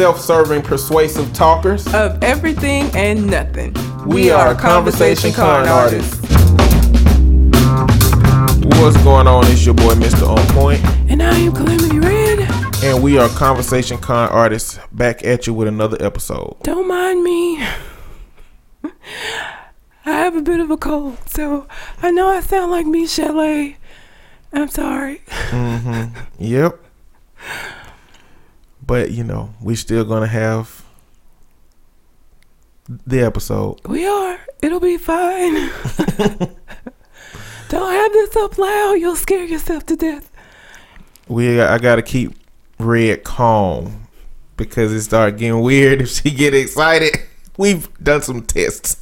self-serving, persuasive talkers of everything and nothing. We, are conversation con artists. What's going on? It's your boy, Mr. On Point, And I am Calamity Red. and we are conversation con artists back at you with another episode. Don't mind me. I have a bit of a cold, so I know I sound like me, Chalet. I'm sorry. Mm-hmm. Yep. But you know, we still gonna have the episode. We are. It'll be fine. Don't have this up loud. You'll scare yourself to death. We I gotta keep Red calm because it start getting weird if she get excited. We've done some tests.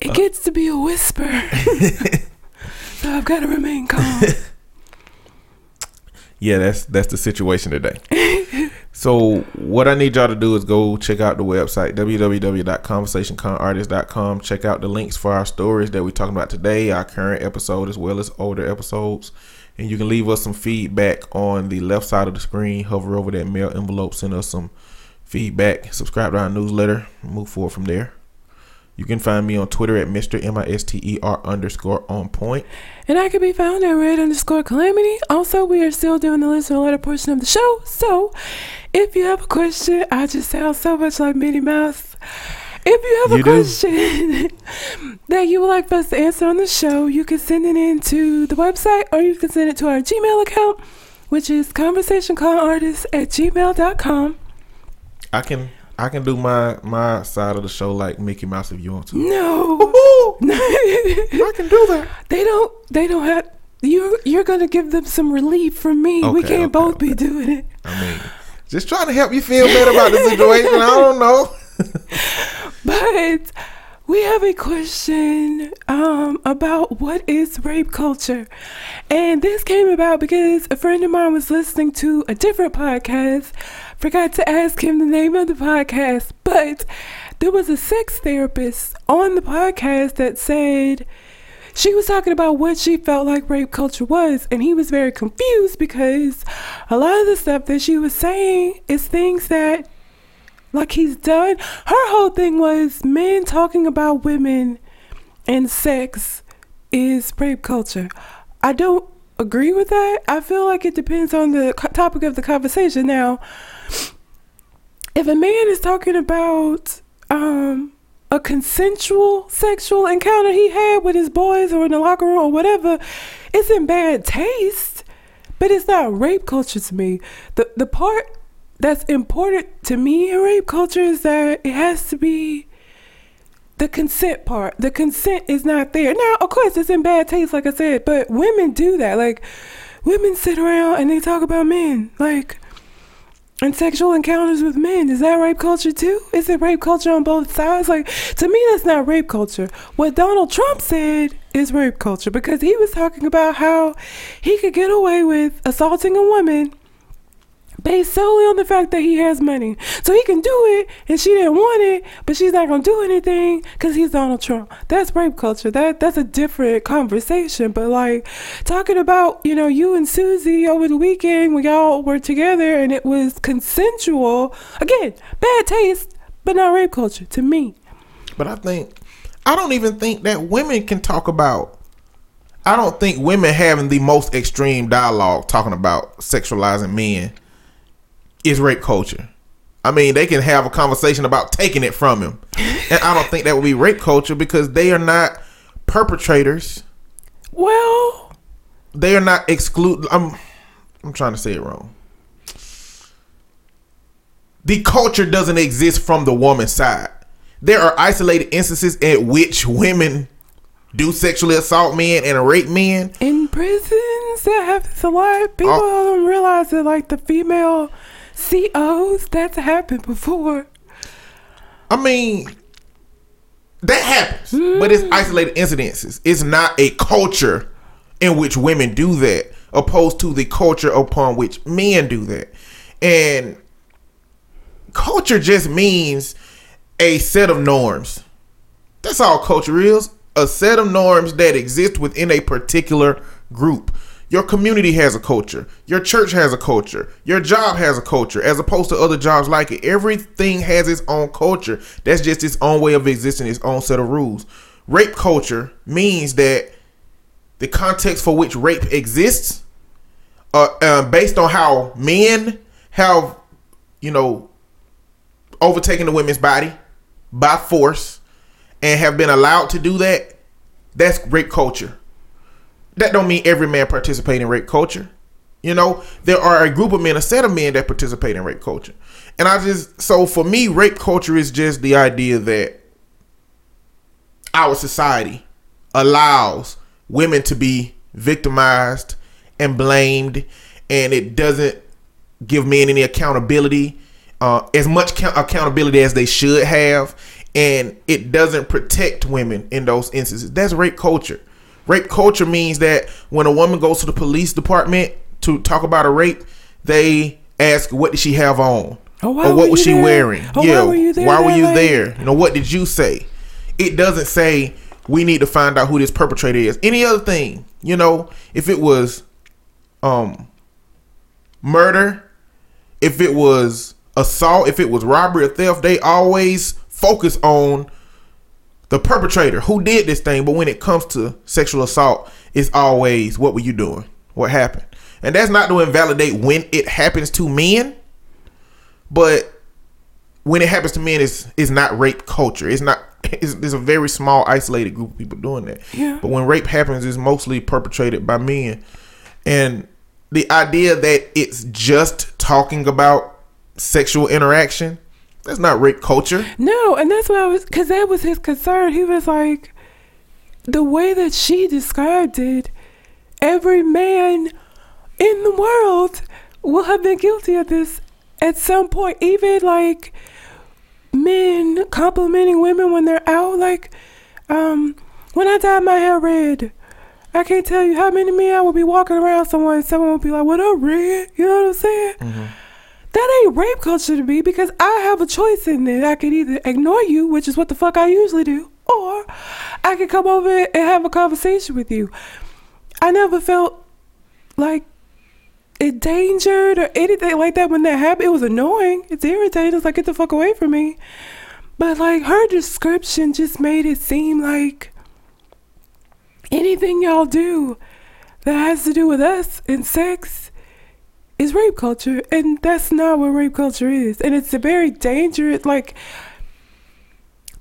It gets to be a whisper. so I've got to remain calm. Yeah, that's that's the situation today. so what I need y'all to do is go check out the website www.conversationconartist.com. Check out the links for our stories that we're talking about today, our current episode as well as older episodes. And you can leave us some feedback on the left side of the screen. Hover over that mail envelope, send us some feedback. Subscribe to our newsletter. Move forward from there. You can find me on Twitter at Mr. M I S T E R underscore on point. And I can be found at red underscore calamity. Also, we are still doing the listener letter portion of the show. So, if you have a question, I just sound so much like Minnie Mouse. If you have You a do. question that you would like for us to answer on the show, you can send it in to the website or you can send it to our Gmail account, which is conversationconartist at gmail.com. I can I can do my my side of the show like Mickey Mouse if you want to. No. I can do that. they don't they don't have you're you're gonna give them some relief from me. we can't okay, both be doing it. I mean, just trying to help you feel better about the situation. I don't know. But we have a question um, about what is rape culture. And this came about because a friend of mine was listening to a different podcast. Forgot to ask him the name of the podcast, but there was a sex therapist on the podcast that said she was talking about what she felt like rape culture was, and he was very confused because a lot of the stuff that she was saying is things that like he's done. Her whole thing was men talking about women and sex is rape culture. I don't agree with that. I feel like it depends on the co- topic of the conversation. Now, if a man is talking about um a consensual sexual encounter he had with his boys or in the locker room or whatever, it's in bad taste. But it's not rape culture to me. The the part that's important to me in rape culture is that it has to be the consent part. The consent is not there. Now, of course, it's in bad taste, like I said, but women do that. Like, women sit around and they talk about men. Like, and sexual encounters with men. Is that rape culture too? Is it rape culture on both sides? Like, to me, that's not rape culture. What Donald Trump said is rape culture because he was talking about how he could get away with assaulting a woman based solely on the fact that he has money. So he can do it, and she didn't want it, but she's not gonna do anything because he's Donald Trump. That's rape culture. That that's a different conversation. But like talking about, you know, you and Susie over the weekend when y'all were together and it was consensual. Again, bad taste, but not rape culture to me. But I think I don't even think that women can talk about. I don't think women having the most extreme dialogue talking about sexualizing men is rape culture. I mean, they can have a conversation about taking it from him, and I don't think that would be rape culture because they are not perpetrators. Well, They are not exclude. I'm I'm trying to say it wrong. The culture doesn't exist from the woman's side. There are isolated instances in which women do sexually assault men and rape men. in prisons that happens a lot. People Oh. don't realize that like the female COs that's happened before. I mean, that happens, but it's mm. isolated incidences. It's not a culture in which women do that, opposed to the culture upon which men do that. And culture just means a set of norms. That's all culture is. A set of norms that exist within a particular group. Your community has a culture. Your church has a culture. Your job has a culture, as opposed to other jobs like it. Everything has its own culture. That's just its own way of existing, its own set of rules. Rape culture means that the context for which rape exists, uh, uh, based on how men have, you know, overtaken the women's body by force and have been allowed to do that, that's rape culture that don't mean every man participate in rape culture. You know, there are a group of men, a set of men that participate in rape culture. And I just so for me, rape culture is just the idea that our society allows women to be victimized and blamed and it doesn't give men any accountability uh, as much ca- accountability as they should have and it doesn't protect women in those instances that's rape culture Rape culture means that when a woman goes to the police department to talk about a rape, they ask what did she have on? Oh, or what was she there? wearing? Oh, yeah, why were you there? Why were you there? You know, what did you say? It doesn't say we need to find out who this perpetrator is. Any other thing, you know, if it was um murder, if it was assault, if it was robbery or theft, they always focus on the perpetrator who did this thing. But when it comes to sexual assault, it's always what were you doing? What happened? And that's not to invalidate when it happens to men, but when it happens to men, it's it's not rape culture. It's not. It's, it's a very small, isolated group of people doing that. Yeah. But when rape happens, it's mostly perpetrated by men, and the idea that it's just talking about sexual interaction that's not rape culture. No, and that's what I was, because that was his concern. He was like, the way that she described it, every man in the world will have been guilty of this at some point. Even like men complimenting women when they're out. Like, um, when I dyed my hair red, I can't tell you how many men I would be walking around someone, and someone would be like, "What up, red?" You know what I'm saying? Mm-hmm that ain't rape culture to me because I have a choice in it. I can either ignore you, which is what the fuck I usually do, or I can come over and have a conversation with you. I never felt like endangered or anything like that when that happened. It was annoying. It's irritating. It's like, get the fuck away from me. But like her description just made it seem like anything y'all do that has to do with us and sex is rape culture, and that's not what rape culture is. And it's a very dangerous, like,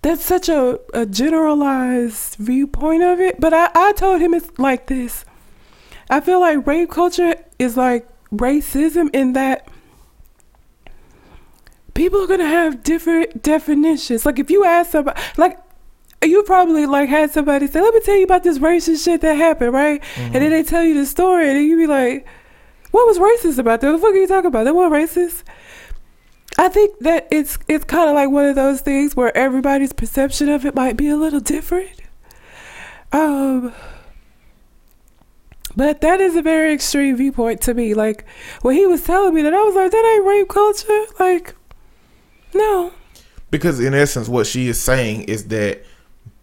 that's such a, a generalized viewpoint of it. But I, I told him it's like this. I feel like rape culture is like racism in that people are gonna have different definitions. Like if you ask somebody, like you probably like had somebody say, "Let me tell you about this racist shit that happened," right? Mm-hmm. And then mm-hmm. they tell you the story, and you be like, what was racist about that? What the fuck are you talking about? That was racist. I think that it's it's kind of like one of those things where everybody's perception of it might be a little different. Um, but that is a very extreme viewpoint to me. Like when he was telling me that, I was like, that ain't rape culture. Like, no. Because in essence, what she is saying is that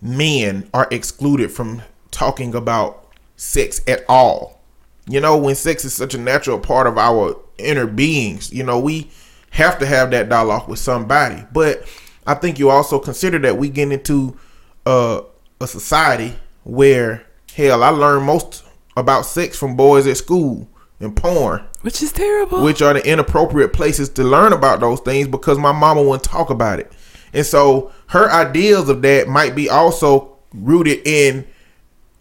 men are excluded from talking about sex at all. You know, when sex is such a natural part of our inner beings, you know, we have to have that dialogue with somebody. But I think you also consider that we get into uh, a society where, hell, I learned most about sex from boys at school and porn. Which is terrible. Which are the inappropriate places to learn about those things because my mama wouldn't talk about it. And so her ideas of that might be also rooted in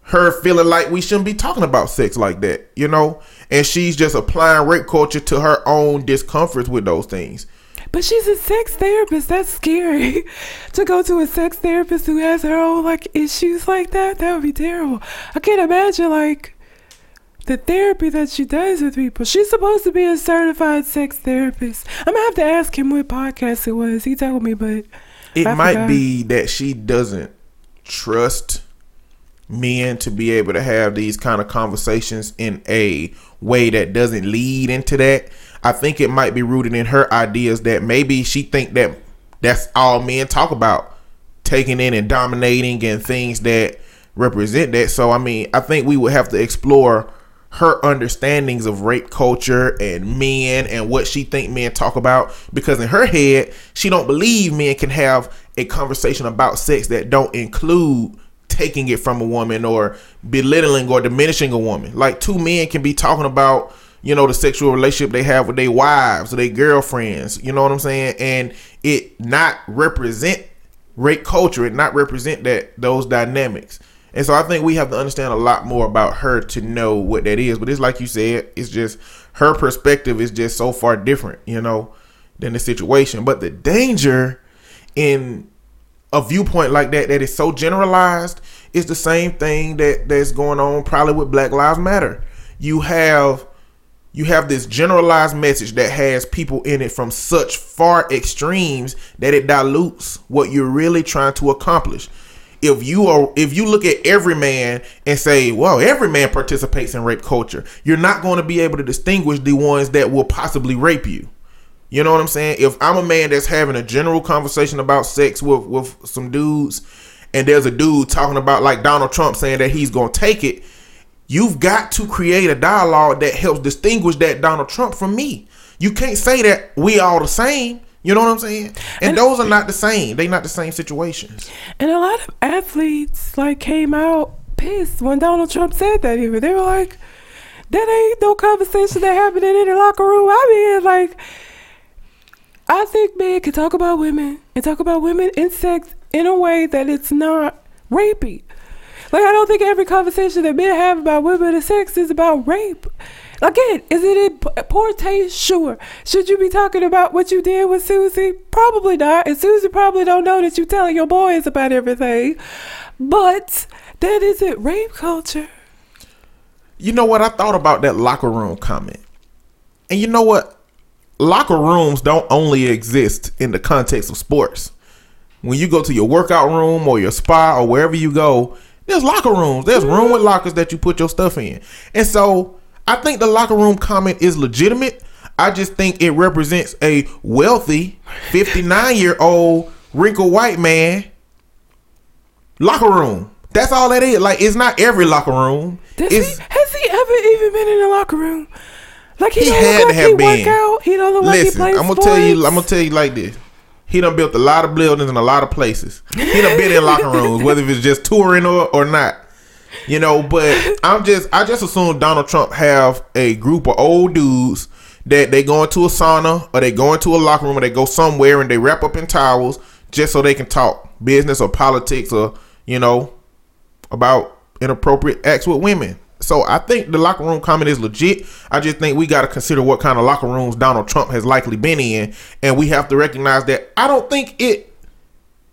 her feeling like we shouldn't be talking about sex like that, you know? And she's just applying rape culture to her own discomforts with those things. But she's a sex therapist. That's scary. to go to a sex therapist who has her own like issues like that, that would be terrible. I can't imagine like the therapy that she does with people. She's supposed to be a certified sex therapist. I'm gonna have to ask him what podcast it was. He told me, but it I might forgot. be that she doesn't trust men to be able to have these kind of conversations in a way that doesn't lead into that. I think it might be rooted in her ideas that maybe she think that that's all men talk about, taking in and dominating and things that represent that. So I mean, I think we would have to explore her understandings of rape culture and men and what she think men talk about because in her head she don't believe men can have a conversation about sex that don't include taking it from a woman or belittling or diminishing a woman like two men can be talking about you know the sexual relationship they have with their wives or their girlfriends you know what i'm saying and it not represent rape culture it not represent that those dynamics and so I think we have to understand a lot more about her to know what that is. But it's like you said, it's just her perspective is just so far different, you know, than the situation. But the danger in a viewpoint like that that is so generalized is the same thing that that's going on probably with Black Lives Matter. You have you have this generalized message that has people in it from such far extremes that it dilutes what you're really trying to accomplish if you are if you look at every man and say, well, every man participates in rape culture, you're not going to be able to distinguish the ones that will possibly rape you. You know what I'm saying? If I'm a man that's having a general conversation about sex with with some dudes, and there's a dude talking about like Donald Trump saying that he's going to take it, you've got to create a dialogue that helps distinguish that Donald Trump from me. You can't say that we all the same. You know what I'm saying? And, and those are not the same. They not the same situations. And a lot of athletes like came out pissed when Donald Trump said that. Even they were like, "That ain't no conversation that happened in any locker room." I mean, like, I think men can talk about women and talk about women in sex in a way that it's not rapey. Like, I don't think every conversation that men have about women and sex is about rape. Again, is it in poor taste? Sure. Should you be talking about what you did with Susie? Probably not. And Susie probably don't know that you're telling your boys about everything. But that isn't rape culture. You know what? I thought about that locker room comment. And you know what? Locker rooms don't only exist in the context of sports. When you go to your workout room or your spa or wherever you go, there's locker rooms. There's room with lockers that you put your stuff in. And so I think the locker room comment is legitimate. I just think it represents a wealthy 59 year old wrinkled white man locker room. That's all that is. Like it's not every locker room. Does he, has he ever even been in a locker room? Like he, he had to have he been. Out. He don't look Listen, like he I'm gonna sports. tell you. I'm gonna tell you like this. He done built a lot of buildings in a lot of places. He done been in locker rooms, whether it's just touring or, or not. You know, but I'm just I just assume Donald Trump have a group of old dudes that they go into a sauna or they go into a locker room or they go somewhere and they wrap up in towels just so they can talk business or politics or you know about inappropriate acts with women. So I think the locker room comment is legit. I just think we got to consider what kind of locker rooms Donald Trump has likely been in, and we have to recognize that I don't think it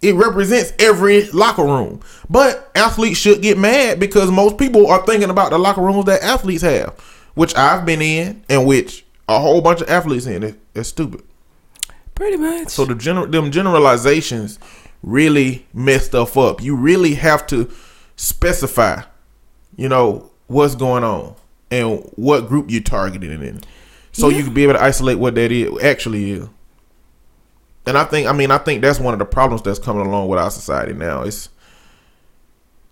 it represents every locker room. But athletes should get mad because most people are thinking about the locker rooms that athletes have, which I've been in and which a whole bunch of athletes in. It, it's stupid. Pretty much. So the general them generalizations really mess stuff up. You really have to specify, you know, what's going on and what group you're targeting it in. So yeah. you can be able to isolate what that is actually is and I think I mean I think that's one of the problems that's coming along with our society now. It's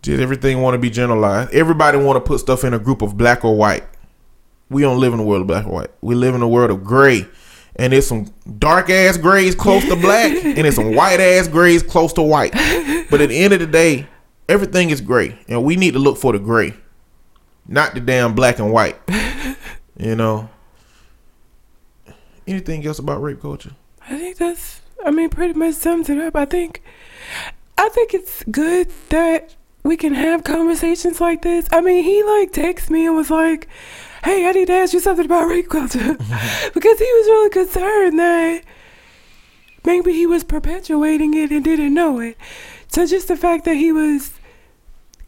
just everything want to be generalized. Everybody want to put stuff in a group of black or white. We don't live in a world of black or white. We live in a world of gray. And there's some dark ass grays close to black, and there's some white ass grays close to white. But at the end of the day, everything is gray, and we need to look for the gray, not the damn black and white. You know. Anything else about rape culture? I think that's I mean pretty much sums it up. I think I think it's good that we can have conversations like this. I mean, he like texted me and was like, "Hey, I need to ask you something about rape culture," because he was really concerned that maybe he was perpetuating it and didn't know it. So just the fact that he was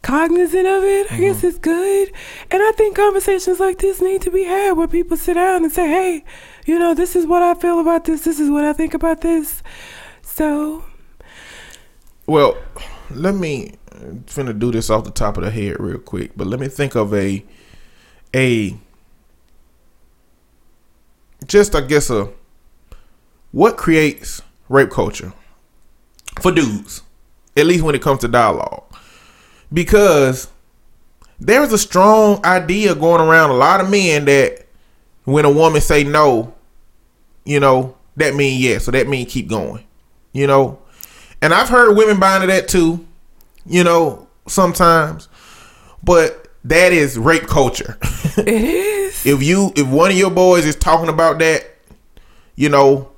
cognizant of it, I mm-hmm. guess it's good. And I think conversations like this need to be had where people sit down and say, "Hey, you know, this is what I feel about this. This is what I think about this. So. Well, let me finna do this off the top of the head real quick, but let me think of a a just I guess a what creates rape culture for dudes, at least when it comes to dialogue, because there's a strong idea going around a lot of men that when a woman say no, you know, that mean yes. So that mean keep going. You know? And I've heard women buying into that too, you know, sometimes. But that is rape culture. It is. if you if one of your boys is talking about that, you know,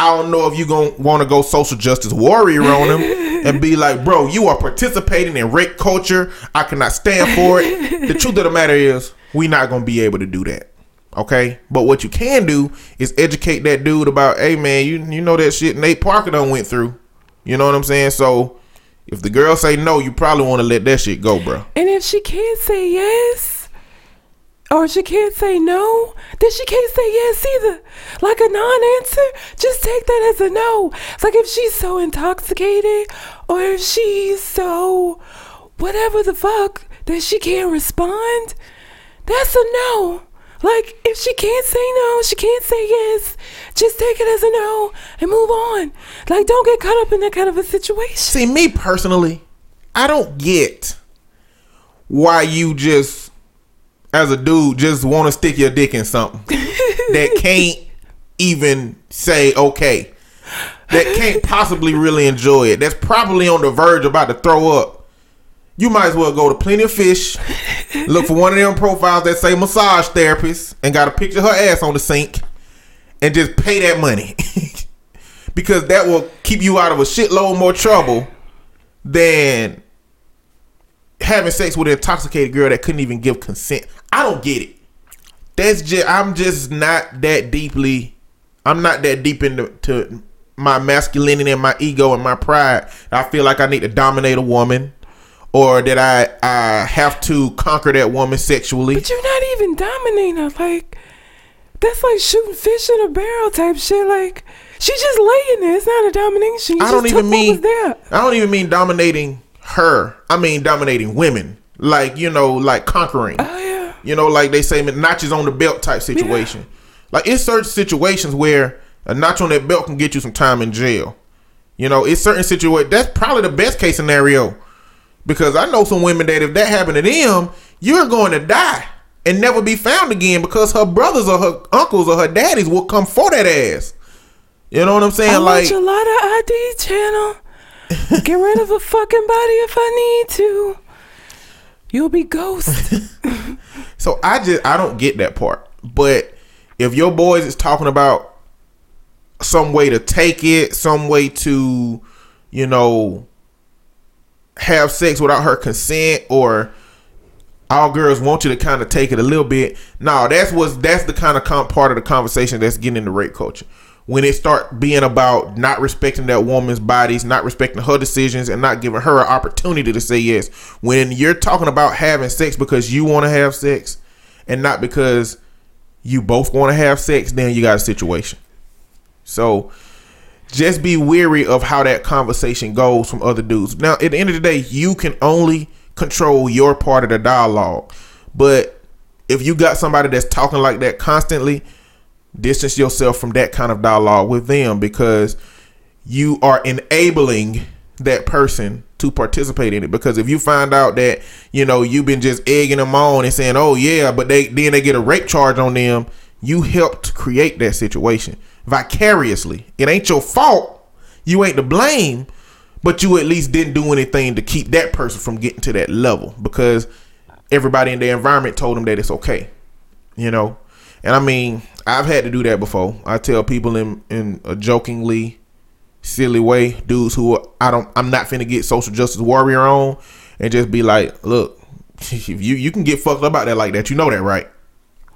I don't know if you gonna want to go social justice warrior on him and be like, bro, you are participating in rape culture. I cannot stand for it. the truth of the matter is, we not gonna be able to do that. Okay, but what you can do is educate that dude about, hey man, you you know that shit Nate Parker done went through. You know what I'm saying? So if the girl say no, you probably want to let that shit go, bro. And if she can't say yes, or she can't say no, then she can't say yes either. Like a non answer, just take that as a no. It's like if she's so intoxicated, or if she's so whatever the fuck that she can't respond, that's a no. Like if she can't say no, she can't say yes. Just take it as a no and move on. Like don't get caught up in that kind of a situation. See, me personally, I don't get why you just, as a dude, just want to stick your dick in something that can't even say okay, that can't possibly really enjoy it. That's probably on the verge about to throw up. You might as well go to Plenty of Fish, look for one of them profiles that say massage therapist, and got a picture of her ass on the sink, and just pay that money. because that will keep you out of a shitload more trouble than having sex with an intoxicated girl that couldn't even give consent. I don't get it. That's just I'm just not that deeply I'm not that deep into to my masculinity and my ego and my pride. I feel like I need to dominate a woman or that I I have to conquer that woman sexually. But you're not even dominating her. Like that's like shooting fish in a barrel type shit. Like she's just laying there. It's not a domination. You I don't just even mean. I don't even mean dominating her. I mean dominating women. Like, you know, like conquering. Oh yeah. You know, like they say notches on the belt type situation. Like it's certain situations where a notch on that belt can get you some time in jail. You know, it's certain situations that's probably the best case scenario. Because I know some women that if that happened to them, you're going to die and never be found again because her brothers or her uncles or her daddies will come for that ass. You know what I'm saying? I like watch a lot of ID channel. Get rid of a fucking body if I need to. You'll be ghost. So I just I don't get that part. But if your boys is talking about some way to take it, some way to, you know, have sex without her consent or all girls want you to kind of take it a little bit. No, that's what's that's the kind of part of the conversation that's getting into rape culture. When it start being about not respecting that woman's bodies, not respecting her decisions, and not giving her an opportunity to say yes. When you're talking about having sex because you want to have sex, and not because you both want to have sex, then you got a situation. So just be weary of how that conversation goes from other dudes. Now, at the end of the day, you can only control your part of the dialogue. But if you got somebody that's talking like that constantly, distance yourself from that kind of dialogue with them because you are enabling that person to participate in it. Because if you find out that you know you've been just egging them on and saying oh yeah but they then they get a rape charge on them you helped create that situation vicariously. It ain't your fault. You ain't to blame but you at least didn't do anything to keep that person from getting to that level because everybody in their environment told them that it's okay you know? And i mean i've had to do that before. I tell people in in a jokingly silly way dudes who i don't i'm not finna get social justice warrior on and just be like look if you you can get fucked up out there like that you know that right?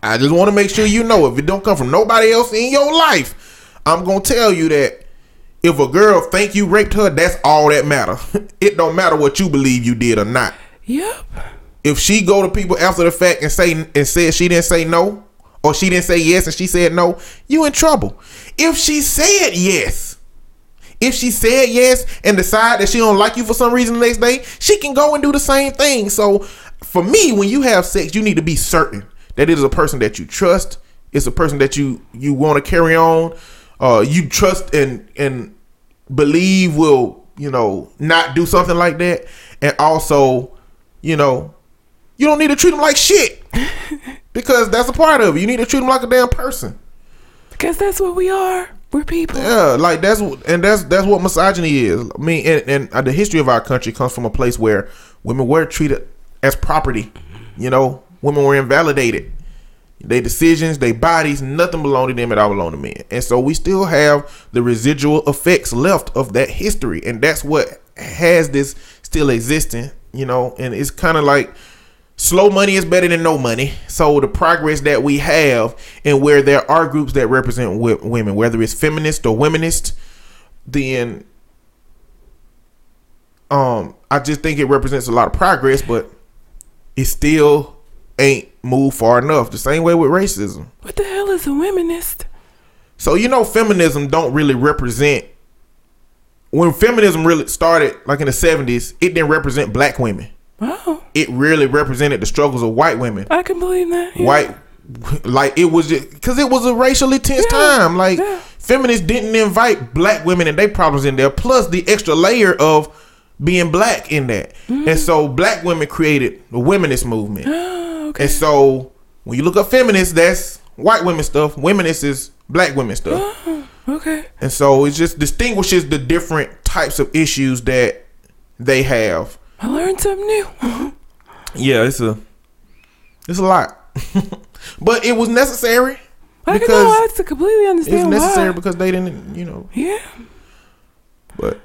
I just want to make sure you know if it don't come from nobody else in your life i'm gonna tell you that if a girl think you raped her that's all that matter. It don't matter what you believe you did or not. Yep. if she go to people after the fact and say and said she didn't say no or she didn't say yes and she said no you in trouble. If she said yes if she said yes and decide that she don't like you for some reason the next day she can go and do the same thing. So for me when you have sex you need to be certain that it is a person that you trust. It's a person that you you want to carry on. Uh you trust and and believe will you know not do something like that. And also you know you don't need to treat them like shit because that's a part of it. You need to treat them like a damn person. Because that's what we are. We're people. Yeah, like that's what- and that's that's what misogyny is. I mean, and, and uh, the history of our country comes from a place where women were treated as property. You know, women were invalidated. Their decisions, their bodies, nothing belonged to them. It all belonged to men. And so we still have the residual effects left of that history, and that's what has this still existing. You know, and it's kind of like slow money is better than no money. So the progress that we have, and where there are groups that represent w- women, whether it's feminist or womanist, then um, I just think it represents a lot of progress, but it still ain't moved far enough. The same way with racism. What the hell is a womanist? So you know, feminism don't really represent. When feminism really started, like in the seventies, it didn't represent black women. Oh, It really represented the struggles of white women. I can believe that. yeah. white like it was because it was a racially tense Yeah, time like yeah. feminists didn't invite black women and their problems in there plus the extra layer of being black in that Mm-hmm. and so black women created the womanist movement okay. and so when you look up feminists that's white women stuff womanist is black women stuff Oh, okay. and so it just distinguishes the different types of issues that they have I learned something new. yeah it's a it's a lot but it was necessary I can know. I to completely It's understand necessary why. because they didn't, you know. Yeah. But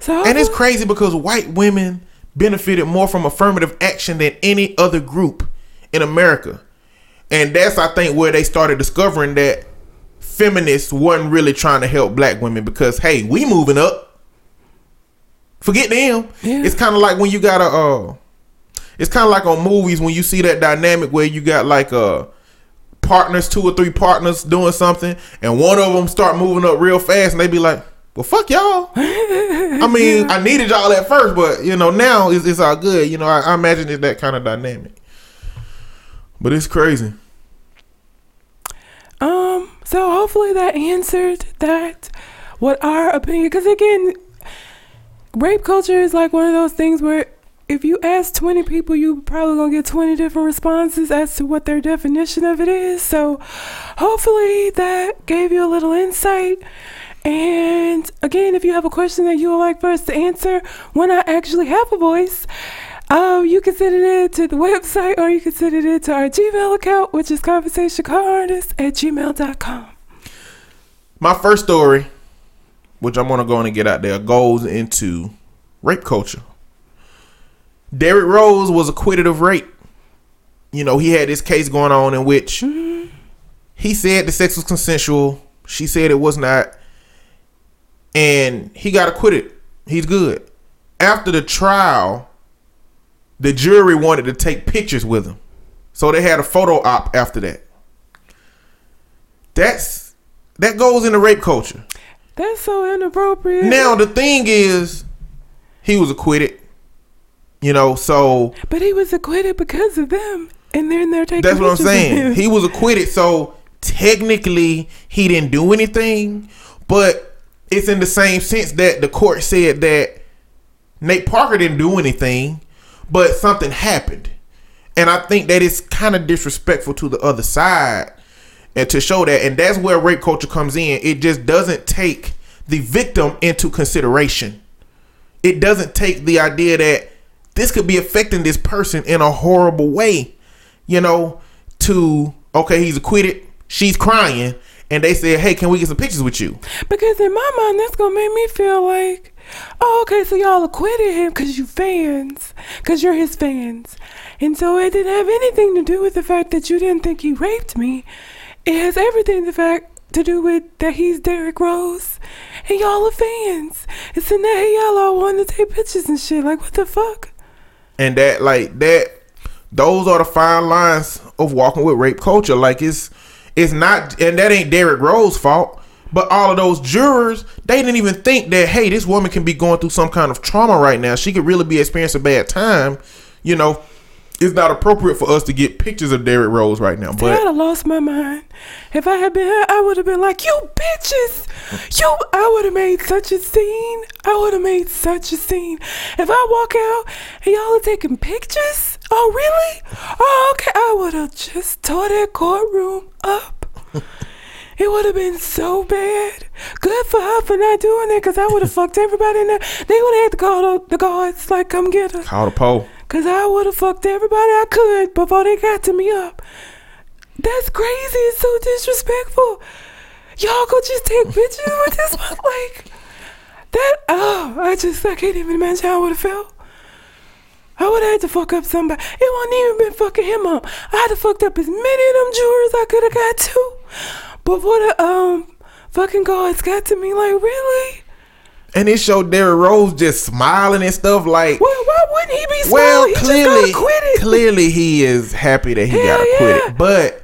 So and it's crazy because white women benefited more from affirmative action than any other group in America, and that's I think where they started discovering that feminists wasn't really trying to help black women because hey, we moving up. Forget them. Yeah. It's kind of like when you got a. Uh, it's kind of like on movies when you see that dynamic where you got like uh partners, two or three partners doing something, and one of them start moving up real fast, and they be like, "Well, fuck y'all." I mean, I needed y'all at first, but you know now it's, it's all good. You know, I, I imagine it's that kind of dynamic. But it's crazy. Um, so hopefully that answered that what our opinion because again rape culture is like one of those things where if you ask 20 people you probably gonna get 20 different responses as to what their definition of it is so hopefully that gave you a little insight and again if you have a question that you would like for us to answer when i actually have a voice um, you can send it to the website or you can send it to our Gmail account, which is conversationconartist at gmail.com. My first story, which I'm gonna go on and get out there, goes into rape culture. Derrick Rose was acquitted of rape. You know, he had this case going on in which mm-hmm. he said the sex was consensual. She said it was not. And he got acquitted. He's good. After the trial, the jury wanted to take pictures with him. So they had a photo op after that. That's that goes into rape culture. That's so inappropriate. Now the thing is, he was acquitted. You know, so but he was acquitted because of them. And then they're taking that's what I'm saying. He was acquitted, so technically he didn't do anything, but it's in the same sense that the court said that Nate Parker didn't do anything, but something happened. And I think that is kind of disrespectful to the other side and to show that and that's where rape culture comes in. It just doesn't take the victim into consideration. It doesn't take the idea that this could be affecting this person in a horrible way. You know, to okay, he's acquitted, she's crying, and they said, Hey, can we get some pictures with you? Because in my mind, that's gonna make me feel like, oh, okay, so y'all acquitted him because you fans, because you're his fans, and so it didn't have anything to do with the fact that you didn't think he raped me. It has everything the fact to do with that he's Derrick Rose, and y'all are fans. It's in that y'all all want to take pictures and shit. Like what the fuck? and that like that those are the fine lines of walking with rape culture like it's it's not and that ain't Derrick Rose's fault but all of those jurors they didn't even think that hey this woman can be going through some kind of trauma right now she could really be experiencing a bad time you know it's not appropriate for us to get pictures of Derrick Rose right now See, I'd have lost my mind. If I had been her, I would have been like, you bitches. You, I would have made such a scene. I would have made such a scene. If I walk out and y'all are taking pictures, Oh, really? Oh, okay. I would have just tore that courtroom up. It would have been so bad. Good for her for not doing that, cause I would have fucked everybody in there. They would have had to call the, the guards, like, come get her. Call the pole. Cause I would have fucked everybody I could before they got to me up. That's crazy. It's so disrespectful. Y'all go just take pictures with this one, like that. Oh, I just I can't even imagine how I would have felt. I would have had to fuck up somebody. It wasn't even been fucking him up. I had to fucked up as many of them jurors I could have got to before the um fucking guards got to me. Like really? And it showed Derrick Rose just smiling and stuff like. Well, why wouldn't he be smiling? Well, he clearly, just gotta quit it. clearly he is happy that he Hell gotta quit yeah. it. But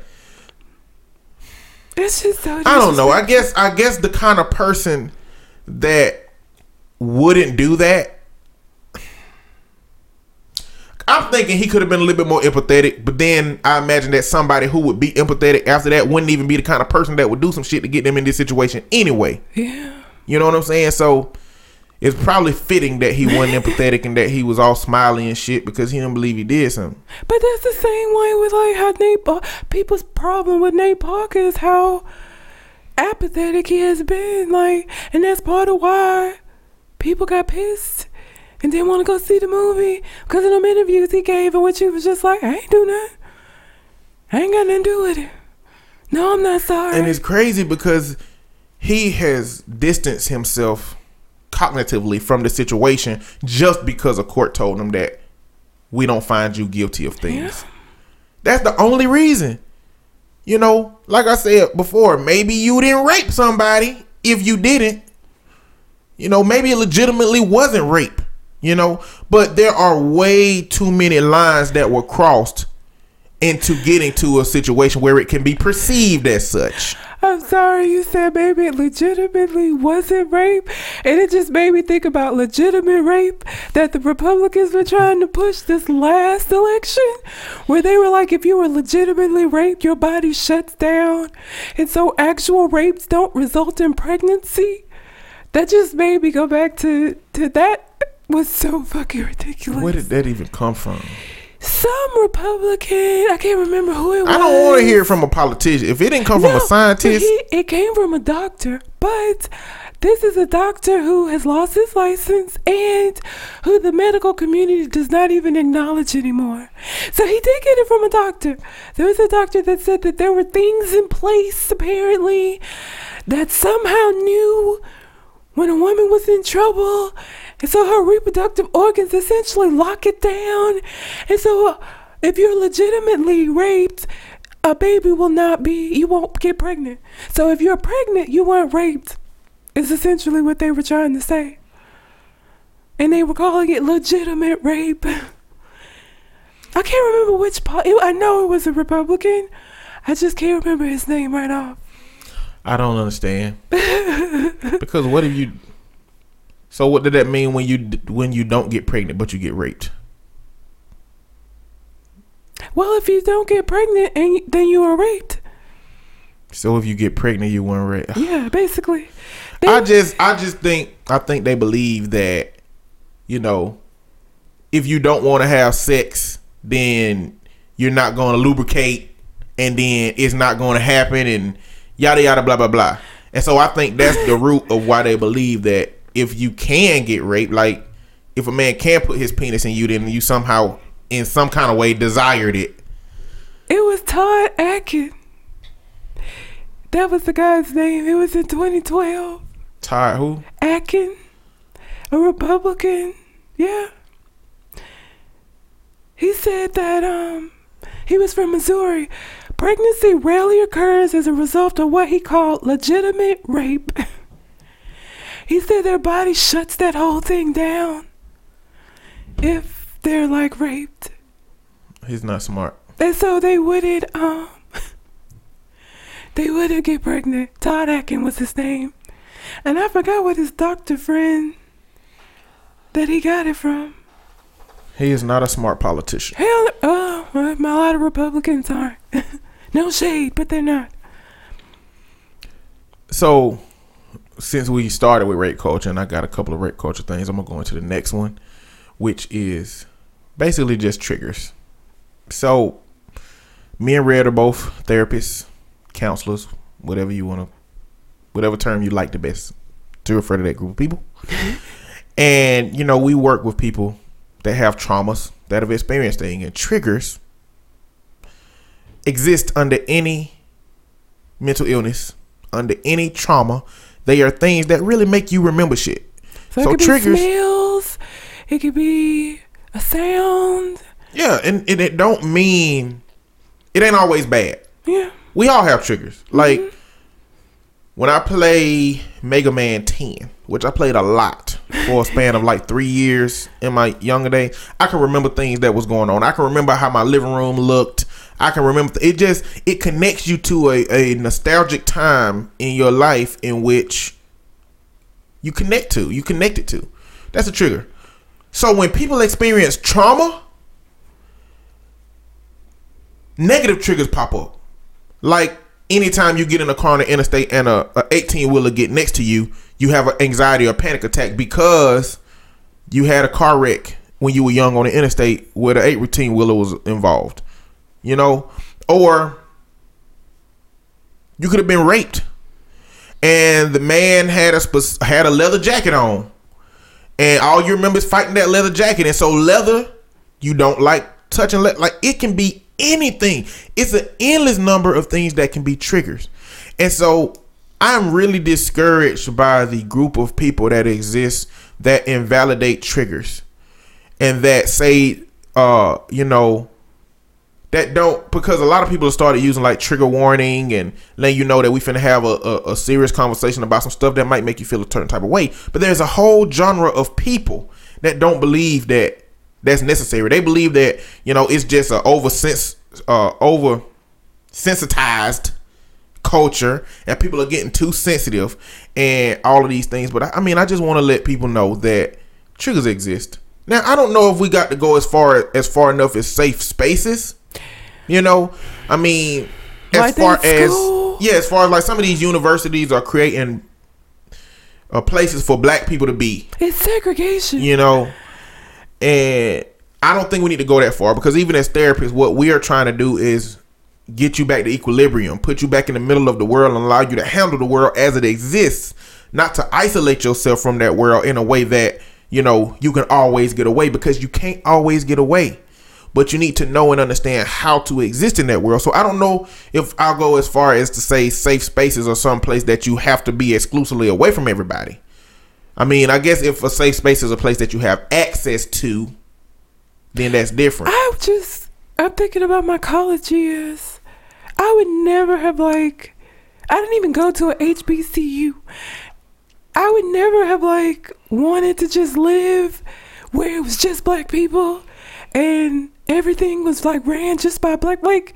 It's just so. I don't know. I guess I guess the kind of person that wouldn't do that. I'm thinking he could have been a little bit more empathetic, but then I imagine that somebody who would be empathetic after that wouldn't even be the kind of person that would do some shit to get them in this situation anyway. Yeah. You know what I'm saying? So it's probably fitting that he wasn't empathetic and that he was all smiley and shit because he didn't believe he did something. But that's the same way with like how Nate. Pa- people's problem with Nate Parker is how apathetic he has been. Like, and that's part of why people got pissed and didn't want to go see the movie because of them interviews he gave in which he was just like, I ain't do nothing. I ain't got nothing to do with it. No, I'm not sorry. And it's crazy because he has distanced himself cognitively from the situation just because a court told him that we don't find you guilty of things. That's the only reason. You know, like I said before, maybe you didn't rape somebody if you didn't. You know, maybe it legitimately wasn't rape, you know, but there are way too many lines that were crossed into getting to a situation where it can be perceived as such. I'm sorry you said maybe it legitimately wasn't rape. And it just made me think about legitimate rape that the Republicans were trying to push this last election, where they were like, if you were legitimately raped, your body shuts down. And so actual rapes don't result in pregnancy. That just made me go back to, to that was so fucking ridiculous. Where did that even come from? Some Republican, I can't remember who it was. I don't want to hear it from a politician. If it didn't come from a scientist, he- it came from a doctor, but this is a doctor who has lost his license and who the medical community does not even acknowledge anymore. So he did get it from a doctor. There was a doctor that said that there were things in place, apparently, that somehow knew when a woman was in trouble. And so her reproductive organs essentially lock it down. And so if you're legitimately raped, a baby will not be, you won't get pregnant. So if you're pregnant, you weren't raped, is essentially what they were trying to say. And they were calling it legitimate rape. I can't remember which part. I know it was a Republican. I just can't remember his name right off. I don't understand. because what if you? So what did that mean when you when you don't get pregnant but you get raped? Well, if you don't get pregnant, and then you are raped. So if you get pregnant, you weren't raped. Yeah, basically. They- I just I just think I think they believe that you know if you don't want to have sex, then you're not going to lubricate, and then it's not going to happen, and yada yada blah blah blah. And so I think that's the root of why they believe that if you can get raped, like if a man can put his penis in you, then you somehow in some kind of way desired it. It was Todd Akin. That was the guy's name. It was in 2012. Todd who? Akin, a Republican. Yeah. He said that um he was from Missouri. Pregnancy rarely occurs as a result of what he called legitimate rape. he said their body shuts that whole thing down if they're like raped. He's not smart. And so they wouldn't um they wouldn't get pregnant. Todd Akin was his name. And I forgot what his doctor friend that he got it from. He is not a smart politician. Hell oh a lot of Republicans aren't. no shade, but they're not. So, since we started with rape culture, and I got a couple of rape culture things, I'm gonna go into the next one, which is basically just triggers. So, me and Red are both therapists, counselors, whatever you want to, whatever term you like the best to refer to that group of people. Mm-hmm. and you know, we work with people that have traumas that have experienced things and triggers exist under any mental illness, under any trauma. They are things that really make you remember shit. So, So it could triggers- be smells. It could be a sound. Yeah, and, and it don't mean it ain't always bad. Yeah. We all have triggers. Mm-hmm. Like when I play Mega Man 10, which I played a lot for a span of like three years in my younger day, I can remember things that was going on. I can remember how my living room looked. I can remember it just it connects you to a, a nostalgic time in your life in which you connect to, you connect it to. That's a trigger. So when people experience trauma, negative triggers pop up. Like anytime you get in a car on the interstate and a, a 18 wheeler get next to you, you have an anxiety or panic attack because you had a car wreck when you were young on the interstate where the 18 wheeler was involved. You know, or you could have been raped and the man had a had a leather jacket on and all you remember is fighting that leather jacket and so leather you don't like touching le- like it can be anything. It's an endless number of things that can be triggers. And so i'm really discouraged by the group of people that exist that invalidate triggers and that say uh you know that don't because a lot of people have started using like trigger warning and letting you know that we finna have a, a, a serious conversation about some stuff that might make you feel a certain type of way. But there's a whole genre of people that don't believe that that's necessary. They believe that you know it's just a over sense uh over sensitized culture and people are getting too sensitive and all of these things. But I, I mean, I just want to let people know that triggers exist. Now, I don't know if we got to go as far as far enough as safe spaces. You know, I mean, as Like far as school? yeah, as far as like some of these universities are creating uh, places for black people to be It's segregation. you know and i don't think we need to go that far because even as therapists what we are trying to do is get you back to equilibrium put you back in the middle of the world and allow you to handle the world as it exists not to isolate yourself from that world in a way that you know you can always get away because you can't always get away but you need to know and understand how to exist in that world so i don't know if i'll go as far as to say safe spaces or some place that you have to be exclusively away from everybody I mean, I guess if a safe space is a place that you have access to, then that's different. I would just, I'm thinking about my college years. I would never have, like, I didn't even go to a HBCU. I would never have, like, wanted to just live where it was just black people and everything was, like, ran just by black. Like,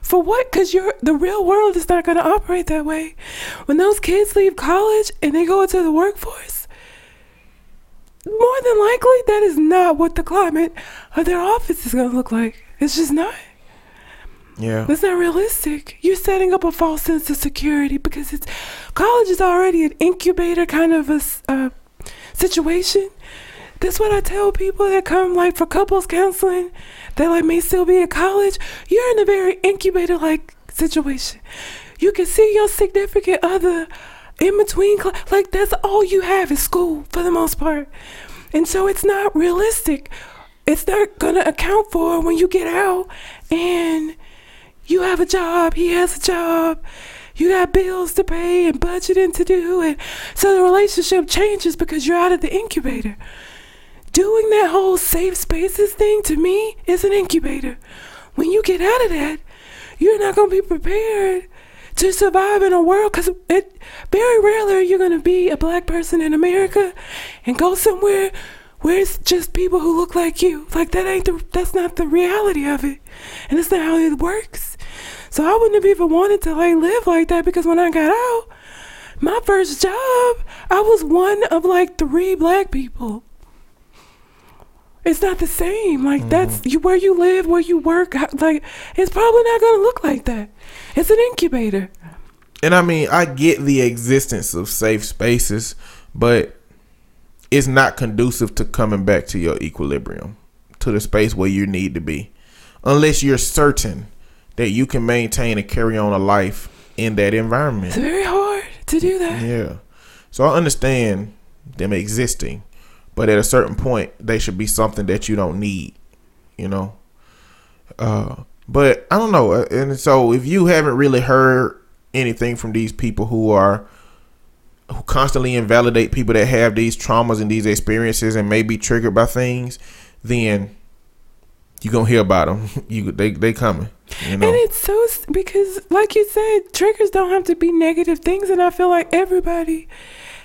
for what? Because you're the real world is not going to operate that way. When those kids leave college and they go into the workforce, more than likely that is not what the climate of their office is going to look like. It's just not. yeah. That's not realistic. You're setting up a false sense of security because it's college is already an incubator kind of a uh, situation. That's what I tell people that come like for couples counseling that like may still be in college. You're in a very incubator like situation. You can see your significant other in between cl- like that's all you have is school for the most part. And so it's not realistic. It's not gonna account for when you get out and you have a job, he has a job, you got bills to pay and budgeting to do, and so the relationship changes because you're out of the incubator. Doing that whole safe spaces thing to me is an incubator. When you get out of that, you're not gonna be prepared to survive in a world because it very rarely are you gonna be a black person in America and go somewhere where it's just people who look like you. Like that ain't the that's not the reality of it. And it's not how it works. So I wouldn't have even wanted to like live like that because when I got out, my first job, I was one of like three black people. It's not the same. Like mm-hmm. that's you where you live, where you work. Like it's probably not gonna look like that. It's an incubator. And I mean, I get the existence of safe spaces, but it's not conducive to coming back to your equilibrium, to the space where you need to be. unless you're certain that you can maintain and carry on a life in that environment. It's very hard to do that. Yeah. So I understand them existing, but at a certain point, they should be something that you don't need, you know? Uh, but I don't know. Uh, And so if you haven't really heard anything from these people who are who constantly invalidate people that have these traumas and these experiences and may be triggered by things, then you gonna hear about them. You they they coming. You know. And it's so because, like you said, triggers don't have to be negative things, and I feel like everybody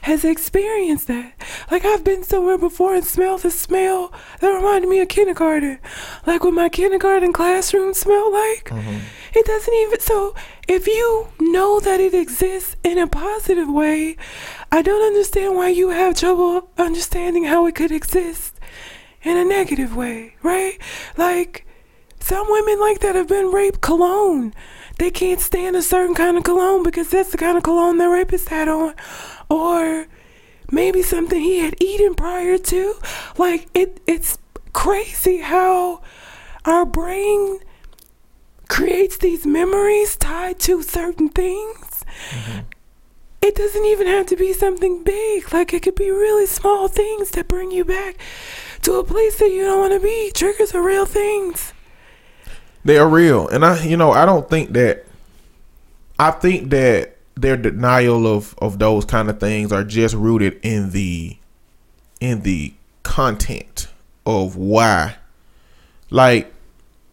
has experienced that. Like I've been somewhere before and smelled the smell that reminded me of kindergarten, like what my kindergarten classroom smelled like. Mm-hmm. It doesn't even. So if you know that it exists in a positive way, I don't understand why you have trouble understanding how it could exist in a negative way, right? Like. Some women like that have been raped cologne. They can't stand a certain kind of cologne because that's the kind of cologne their rapist had on. Or maybe something he had eaten prior to. Like it it's crazy how our brain creates these memories tied to certain things. Mm-hmm. It doesn't even have to be something big. Like it could be really small things that bring you back to a place that you don't want to be. Triggers are real things. They are real, and I, you know, I don't think that. I think that their denial of of those kind of things are just rooted in the, in the content of why. Like,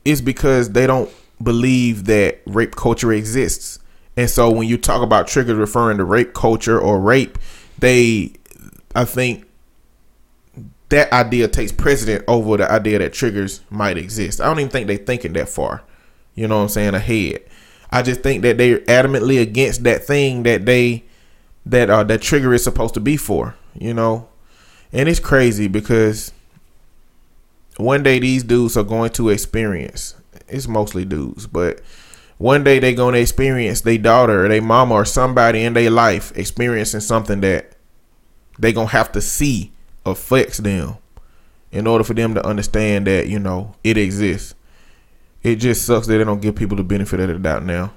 it's because they don't believe that rape culture exists, and so when you talk about triggers referring to rape culture or rape, they, I think that idea takes precedent over the idea that triggers might exist. I don't even think they're thinking that far. You know what I'm saying? Ahead. I just think that they're adamantly against that thing that they that uh that trigger is supposed to be for, you know? And it's crazy because one day these dudes are going to experience it's mostly dudes, but one day they're gonna experience their daughter or their mama or somebody in their life experiencing something that they're gonna have to see affects them in order for them to understand that you know it exists it just sucks that they don't give people the benefit of the doubt now.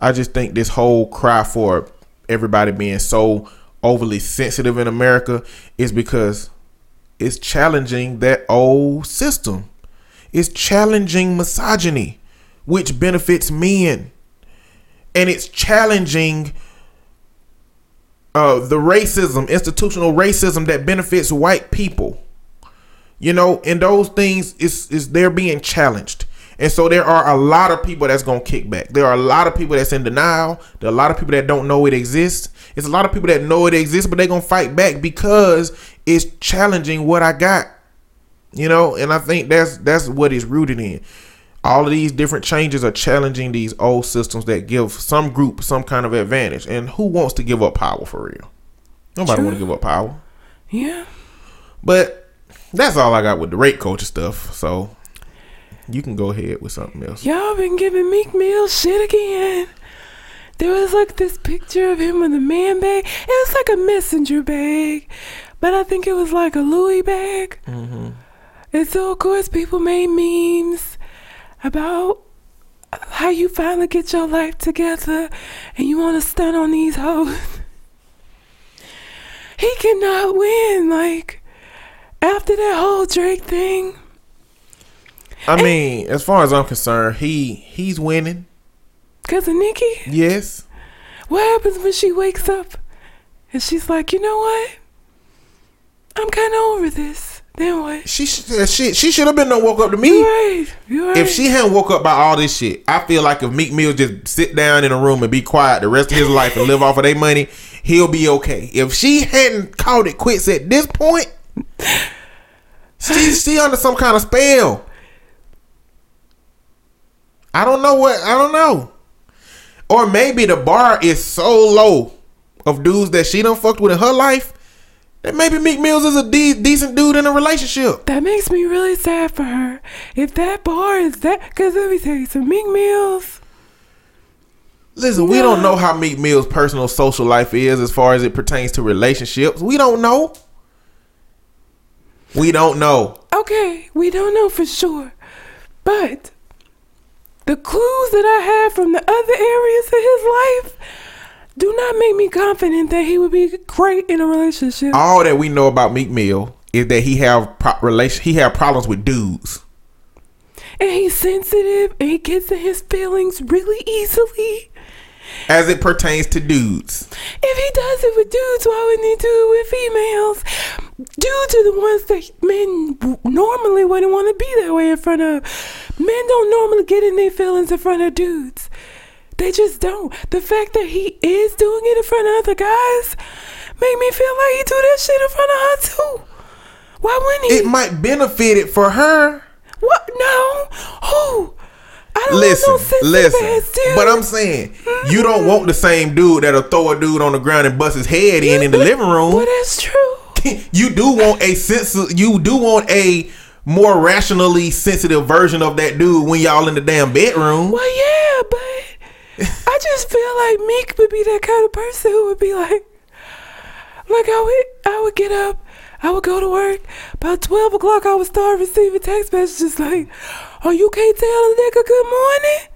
I just think this whole cry for everybody being so overly sensitive in america is because it's challenging that old system. It's challenging misogyny which benefits men. And it's challenging uh, the racism, institutional racism that benefits white people. You know, and those things is is they're being challenged. And so there are a lot of people that's gonna kick back. There are a lot of people that's in denial. There are a lot of people that don't know it exists. It's a lot of people that know it exists, but they're gonna fight back because it's challenging what I got. You know, and I think that's that's what it's rooted in. All of these different changes are challenging these old systems that give some group some kind of advantage. And who wants to give up power for real? Nobody want to give up power. Yeah. But that's all I got with the rape culture stuff. So you can go ahead with something else. Y'all been giving Meek Mill shit again. There was like this picture of him with a man bag. It was like a messenger bag, but I think it was like a Louis bag. Mm-hmm. And so, of course, people made memes about how you finally get your life together and you want to stun on these hoes. He cannot win. Like, after that whole Drake thing, I mean, as far as I'm concerned, he he's winning. because of Nicki. Yes. What happens when she wakes up and she's like, you know what? I'm kind of over this. Then what? She uh, she she should have been no woke up to me. You me. right. You right. If she hadn't woke up by all this shit, I feel like if Meek Mill just sit down in a room and be quiet the rest of his life and live off of their money, he'll be okay. If she hadn't called it quits at this point, she she under some kind of spell. I don't know what I don't know. Or maybe the bar is so low of dudes that she done fucked with in her life that maybe Meek Mills is a de- decent dude in a relationship. that makes me really sad for her. If that bar is that, because let me tell you, some Meek Mills. Listen, we don't know how Meek Mill's personal social life is as far as it pertains to relationships. We don't know. We don't know. Okay, we don't know for sure. But the clues that I have from the other areas of his life do not make me confident that he would be great in a relationship. All that we know about Meek Mill is that he have pro- relation he have problems with dudes. and he's sensitive and he gets in his feelings really easily. As it pertains to dudes. If he does it with dudes, why wouldn't he do it with females? Dudes are the ones that men normally wouldn't want to be that way in front of. Men don't normally get in their feelings in front of dudes. They just don't. The fact that he is doing it in front of other guys make me feel like he do that shit in front of her too. Why wouldn't he? It might benefit it for her. what? No. Who? I don't Listen, want no listen. But I'm saying you don't want the same dude that'll throw a dude on the ground and bust his head in in the living Well, room. that's true. You do want a sense. You do want a more rationally sensitive version of that dude when y'all in the damn bedroom. Well, yeah, but I just feel like Meek would be that kind of person who would be like, like I would, I would get up, I would go to work. About twelve o'clock, I would start receiving text messages like, "Oh, you can't tell a nigga good morning."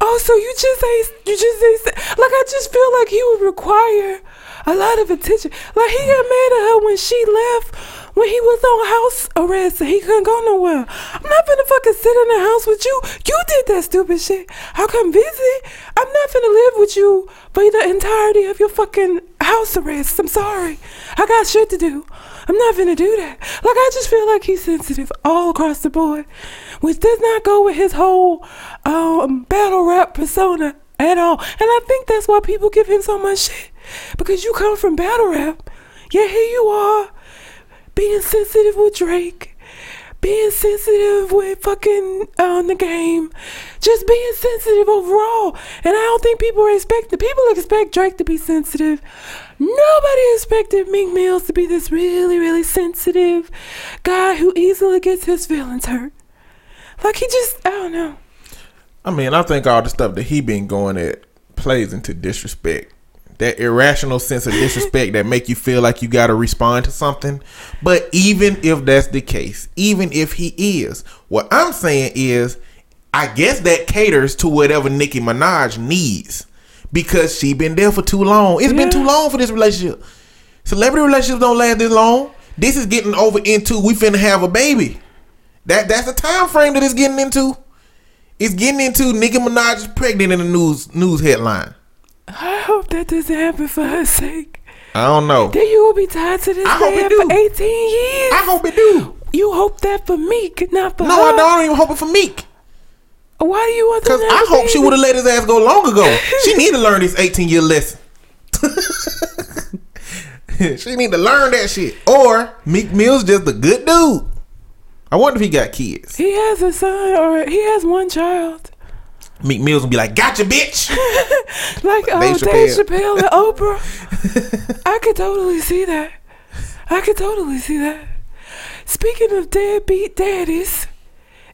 Oh, so you just ain't, you just ain't, say-" like I just feel like he would require a lot of attention. Like he got mad at her when she left, when he was on house arrest and he couldn't go nowhere. I'm not finna fucking sit in the house with you. You did that stupid shit. I'll come visit. I'm not finna live with you for the entirety of your fucking house arrest. I'm sorry. I got shit to do. I'm not finna do that. Like I just feel like he's sensitive all across the board, which does not go with his whole um, battle rap persona at all. And I think that's why people give him so much shit because you come from battle rap. Yeah, here you are being sensitive with Drake, being sensitive with fucking on the game, just being sensitive overall. And I don't think people are expecting people expect Drake to be sensitive. Nobody expected Meek Mills to be this really, really sensitive guy who easily gets his feelings hurt. Like he just, I don't know. I mean, I think all the stuff that he been going at plays into disrespect. That irrational sense of disrespect that make you feel like you got to respond to something. But even if that's the case, even if he is, what I'm saying is, I guess that caters to whatever Nicki Minaj needs because she been there for too long. It's been too long for this relationship. Celebrity relationships don't last this long. This is getting over into we finna have a baby. That that's the time frame that it's getting into. It's getting into Nicki Minaj is pregnant in the news news headline. I hope that doesn't happen for her sake. I don't know. Then you will be tied to this I hope man it do. for 18 years. I hope it do. You hope that for Meek, not for No, her. I don't, I don't even hope it for Meek. Why do you want Cause I hope she would have let his ass go long ago. She need to learn this 18 year lesson. she need to learn that shit. Or Meek Mill's just a good dude. I wonder if he got kids. He has a son, or he has one child. Meek Mill's gonna be like, "Gotcha, bitch." Like uh, Dave Dave Chappelle. Chappelle and Oprah. I could totally see that. I could totally see that. Speaking of deadbeat daddies,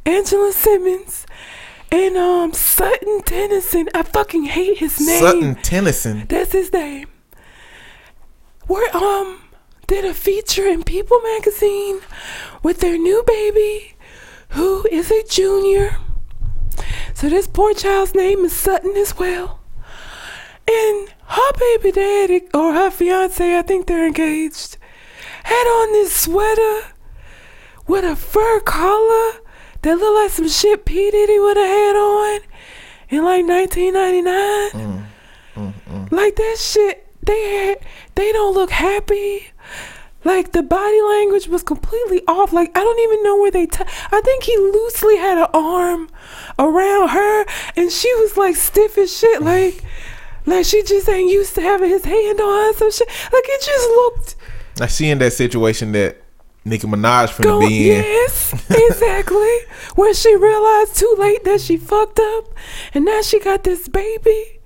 Angela Simmons and um Sutton Tennyson. I fucking hate his name. Sutton Tennyson. That's his name. Were um did a feature in People magazine with their new baby, who is a junior. So this poor child's name is Sutton as well. And her baby daddy or her fiance, I think they're engaged, had on this sweater with a fur collar that looked like some shit P Diddy would have had on in like 1999. Mm, mm, mm, like that shit, they had, they don't look happy. Like the body language was completely off. Like I don't even know where they. T- I think he loosely had an arm around her, and she was like stiff as shit. Like, like she just ain't used to having his hand on her. Some shit. Like it just looked. I see in that situation that Nicki Minaj finna Go, be in. yes, exactly. Where she realized too late that she fucked up, and now she got this baby.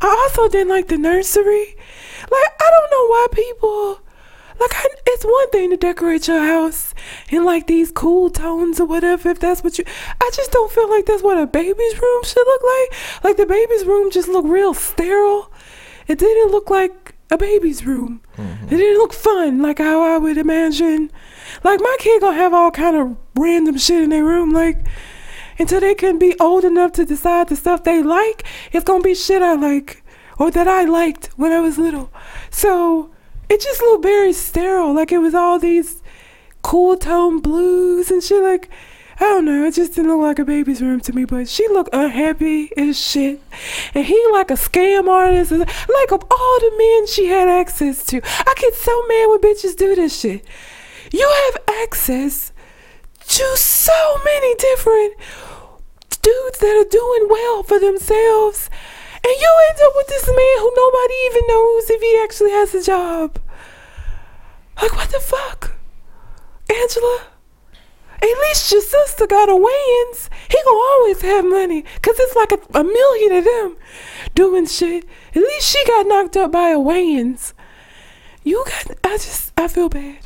I also didn't like the nursery. Like I don't know why people. Like I, it's one thing to decorate your house in like these cool tones or whatever. If that's what you, I just don't feel like that's what a baby's room should look like. Like the baby's room just looked real sterile. It didn't look like a baby's room. Mm-hmm. It didn't look fun like how I would imagine. Like my kid gonna have all kind of random shit in their room. Like until they can be old enough to decide the stuff they like, it's gonna be shit I like or that I liked when I was little. So it just looked very sterile. Like it was all these cool tone blues and shit. Like I don't know. It just didn't look like a baby's room to me. But she looked unhappy as shit, and he like a scam artist. Like of all the men she had access to, I get so mad when bitches do this shit. You have access to so many different dudes that are doing well for themselves. And you end up with this man who nobody even knows if he actually has a job. Like, what the fuck? Angela? At least your sister got a Wayans. He gonna always have money. Cause it's like a, a million of them doing shit. At least she got knocked up by a Wayans. You got I just I feel bad.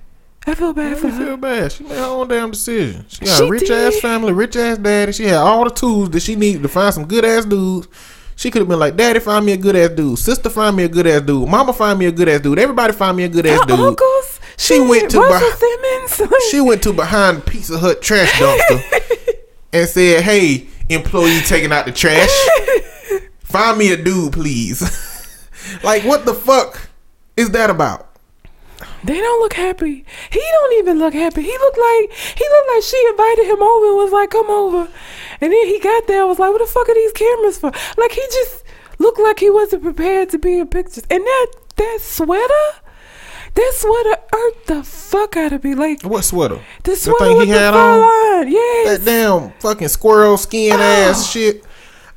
I feel bad I for her. feel bad. She made her own damn decision. She got She a rich ass family, rich ass daddy. She had all the tools that she needed to find some good ass dudes. She could have been like, Daddy, find me a good ass dude. Sister, find me a good ass dude. Mama, find me a good ass dude. Everybody, find me a good ass dude. uncles. She went to Russell Simmons. like- She went to behind Pizza Hut trash dumpster and said, "Hey, employee taking out the trash, find me a dude, please." like, what the fuck is that about? They don't look happy. He don't even look happy. He looked like he looked like she invited him over and was like, "Come over," and then he got there. and was like, "What the fuck are these cameras for?" Like he just looked like he wasn't prepared to be in pictures. And that that sweater, that sweater irked the fuck out of me. Like What sweater? the sweater thing with he the had on? line. Yes, That damn fucking squirrel skin Oh. ass shit.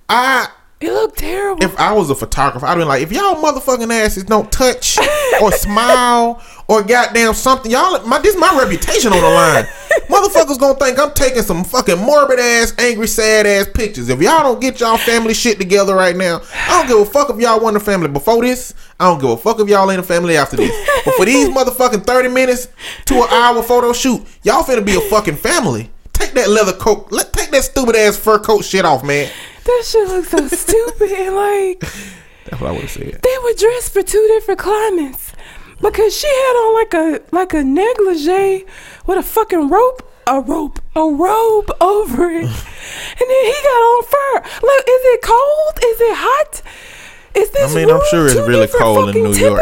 I it looked terrible. if I was a photographer, I'd been like, if y'all motherfucking asses don't touch or smile or goddamn something, y'all, my this my reputation on the line. Motherfuckers gonna think I'm taking some fucking morbid ass, angry, sad ass pictures. If y'all don't get y'all family shit together right now, I don't give a fuck if y'all want a family before this. I don't give a fuck if y'all ain't a family after this. But for these motherfucking 30 minutes to an hour photo shoot, y'all finna be a fucking family. Take that leather coat, let take that stupid ass fur coat shit off, man. that shit looks so stupid. Like That's what I would have said. they were dressed for two different climates because she had on like a like a negligee with a fucking rope a rope a robe over it and then he got on fur like is it cold is it hot is this mean, I'm sure it's really cold in New York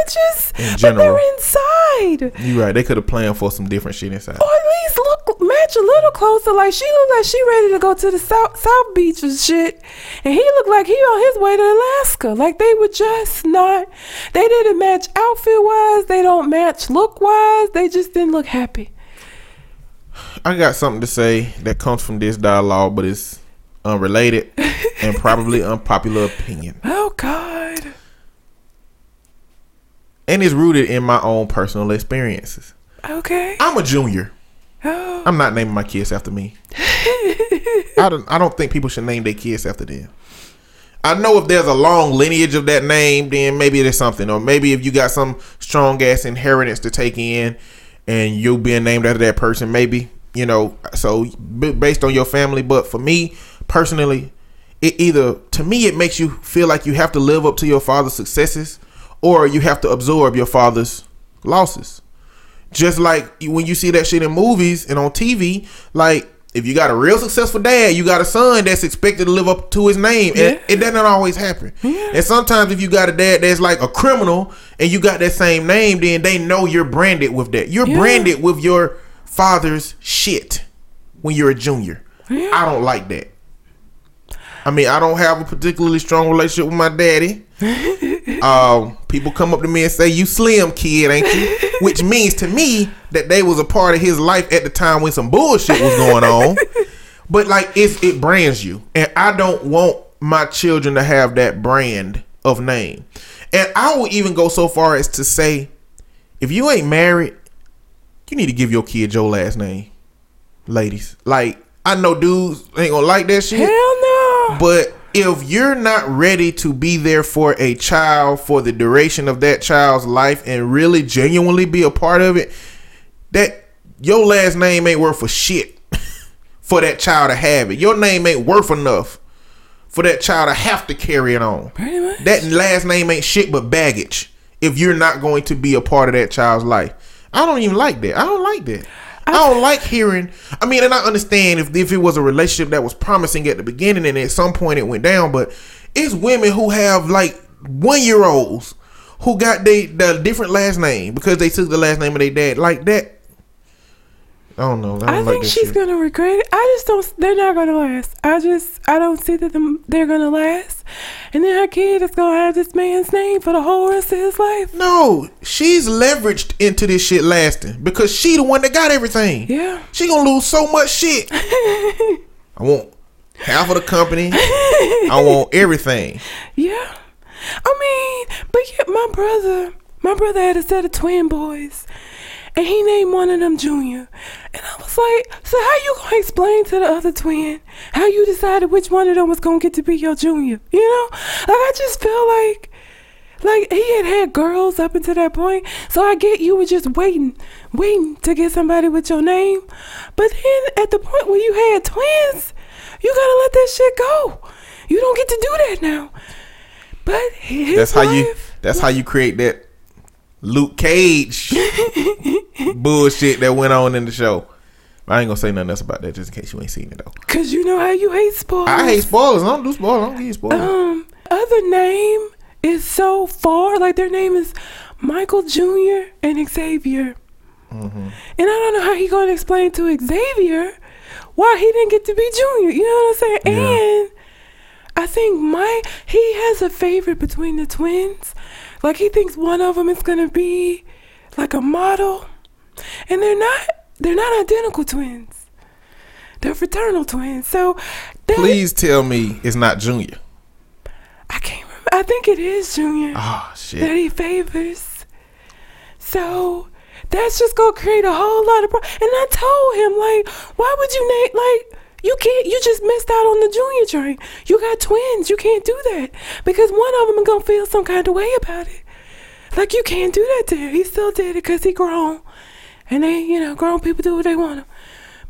in but general. they're inside You're right. They could have planned for some different shit inside. or at least look match a little closer. Like she looked like she ready to go to the south South Beach and shit, and he looked like he on his way to Alaska. Like they were just not. They didn't match outfit wise. They don't match look wise. They just didn't look happy. I got something to say that comes from this dialogue, but it's unrelated and probably unpopular opinion. Oh God. And it's rooted in my own personal experiences. Okay. I'm a junior. Oh. I'm not naming my kids after me. I don't I don't think people should name their kids after them. I know if there's a long lineage of that name, then maybe there's something. Or maybe if you got some strong ass inheritance to take in and you being named after that person, maybe, you know, so based on your family. But for me personally, it either, to me, it makes you feel like you have to live up to your father's successes or you have to absorb your father's losses. Just like when you see that shit in movies and on TV, like if you got a real successful dad, you got a son that's expected to live up to his name. And Yeah. it doesn't always happen. And sometimes if you got a dad that's like a criminal and you got that same name, then they know you're branded with that. You're Yeah. branded with your father's shit when you're a junior. I don't like that. I mean, I don't have a particularly strong relationship with my daddy. um, people come up to me and say, "You slim kid, ain't you?" Which means to me that they was a part of his life at the time when some bullshit was going on. but like, it's it brands you, and I don't want my children to have that brand of name. And I will even go so far as to say, if you ain't married, you need to give your kid your last name, ladies. Like, I know dudes ain't gonna like that shit. Hell no. But if you're not ready to be there for a child for the duration of that child's life and really genuinely be a part of it, that your last name ain't worth a shit for that child to have it. Your name ain't worth enough for that child to have to carry it on. That last name ain't shit but baggage if you're not going to be a part of that child's life. I don't even like that. I don't like that. I don't like hearing. I mean, and I understand if if it was a relationship that was promising at the beginning and at some point it went down, but it's women who have like one year olds who got they the different last name because they took the last name of their dad like that. I don't know. I, don't I like think she's shit. gonna regret it. I just don't. They're not gonna last. I just. I don't see that them, they're gonna last. And then her kid is gonna have this man's name for the whole rest of his life. No, she's leveraged into this shit lasting because she the one that got everything. Yeah. She gonna lose so much shit. I want half of the company. I want everything. Yeah. I mean, but yeah, my brother, my brother had a set of twin boys, and he named one of them Junior. And I was like, so how you gonna explain to the other twin how you decided which one of them was gonna get to be your Junior? You know, like I just feel like. Like he had had girls up until that point, so I get you were just waiting, waiting to get somebody with your name. But then at the point where you had twins, you gotta let that shit go. You don't get to do that now. But That's how you. That's how you create that Luke Cage bullshit that went on in the show. I ain't gonna say nothing else about that just in case you ain't seen it though. Cause you know how you hate spoilers. I hate spoilers. I don't do spoilers. I don't give spoilers. Um, other name is so far. Like their name is Michael Jr. and Xavier. Mm-hmm. And I don't know how he gonna explain to Xavier why he didn't get to be Junior. You know what I'm saying? Yeah. And I think my he has a favorite between the twins. Like he thinks one of them is gonna be like a model, and they're not. They're not identical twins. They're fraternal twins. So that, Please tell me it's not Junior. I can't remember. I think it is Junior Oh shit. that he favors. So that's just gonna create a whole lot of problems. And I told him like, why would you name like you can't? You just missed out on the junior train. You got twins. You can't do that because one of them is gonna feel some kind of way about it. Like you can't do that to him. He still did it because he grown, and they, you know, grown people do what they want to.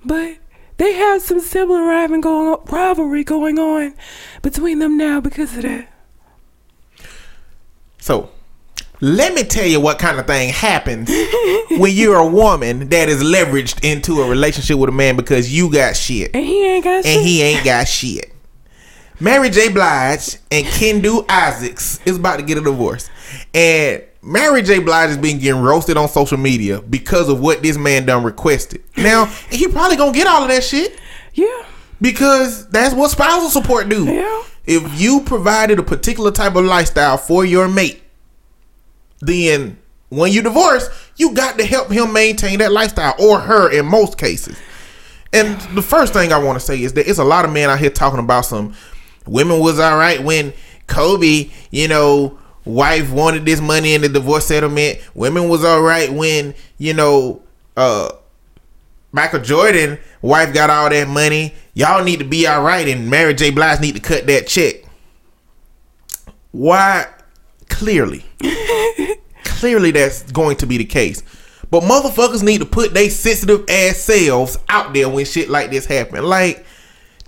But they have some sibling rivalry going on, rivalry going on between them now because of that. So, let me tell you what kind of thing happens when you're a woman that is leveraged into a relationship with a man because you got shit And he ain't got shit. and he ain't got shit. Mary J. Blige and Kendu Isaacs is about to get a divorce. And Mary J. Blige has been getting roasted on social media because of what this man done requested. Now, he probably gonna get all of that shit yeah. because that's what spousal support do. Yeah. If you provided a particular type of lifestyle for your mate, then when you divorce, you got to help him maintain that lifestyle or her in most cases. And the first thing I want to say is that it's a lot of men out here talking about some women was all right when Kobe, you know, wife wanted this money in the divorce settlement. Women was all right when, you know, uh Michael Jordan wife got all that money. Y'all need to be all right, and Mary J. Blige need to cut that check. Why? Clearly, clearly that's going to be the case. But motherfuckers need to put their sensitive ass selves out there when shit like this happen. Like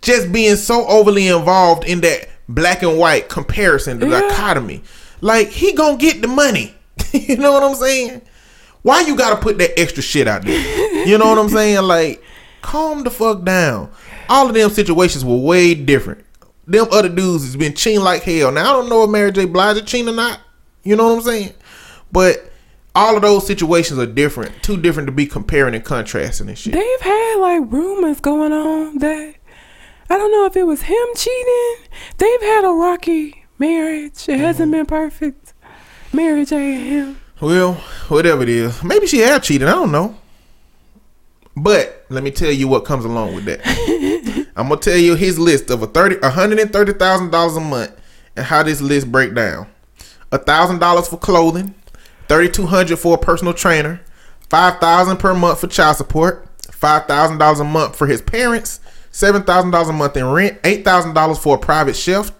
just being so overly involved in that black and white comparison, the Yeah. dichotomy. Like he gonna get the money. you know what I'm saying? Why you gotta put that extra shit out there? You know what I'm saying? Like, calm the fuck down. All of them situations were way different. Them other dudes has been cheating like hell. Now I don't know if Mary J. Blige is cheating or not. You know what I'm saying? But all of those situations are different. Too different to be comparing and contrasting and shit. They've had like rumors going on that I don't know if it was him cheating. They've had a rocky marriage. It hasn't mm-hmm. been perfect. Mary J and him. Well, whatever it is. Maybe she have cheated. I don't know. But let me tell you what comes along with that. I'm gonna tell you his list of a thirty, hundred and thirty thousand dollars a month, and how this list break down. A thousand dollars for clothing, thirty two hundred for a personal trainer, five thousand per month for child support, five thousand dollars a month for his parents, seven thousand dollars a month in rent, eight thousand dollars for a private chef,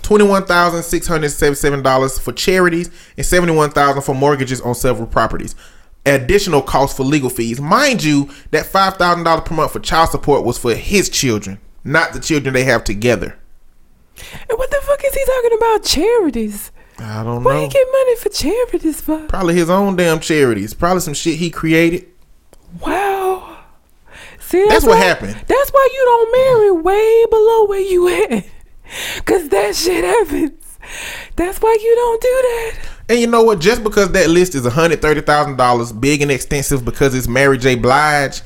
twenty-one thousand six hundred seventy-seven dollars for charities, and seventy-one thousand for mortgages on several properties. Additional costs for legal fees. Mind you, that five thousand dollars per month for child support was for his children, not the children they have together. And what the fuck is he talking about? Charities. I don't Why know. Why he get money for charities for? Probably his own damn charities. Probably some shit he created. Wow. See, That's what why- happened. That's why you don't marry way below where you at. Cause that shit happens. That's why you don't do that. And you know what? Just because that list is hundred thirty thousand dollars, big and extensive, because it's Mary J. Blige,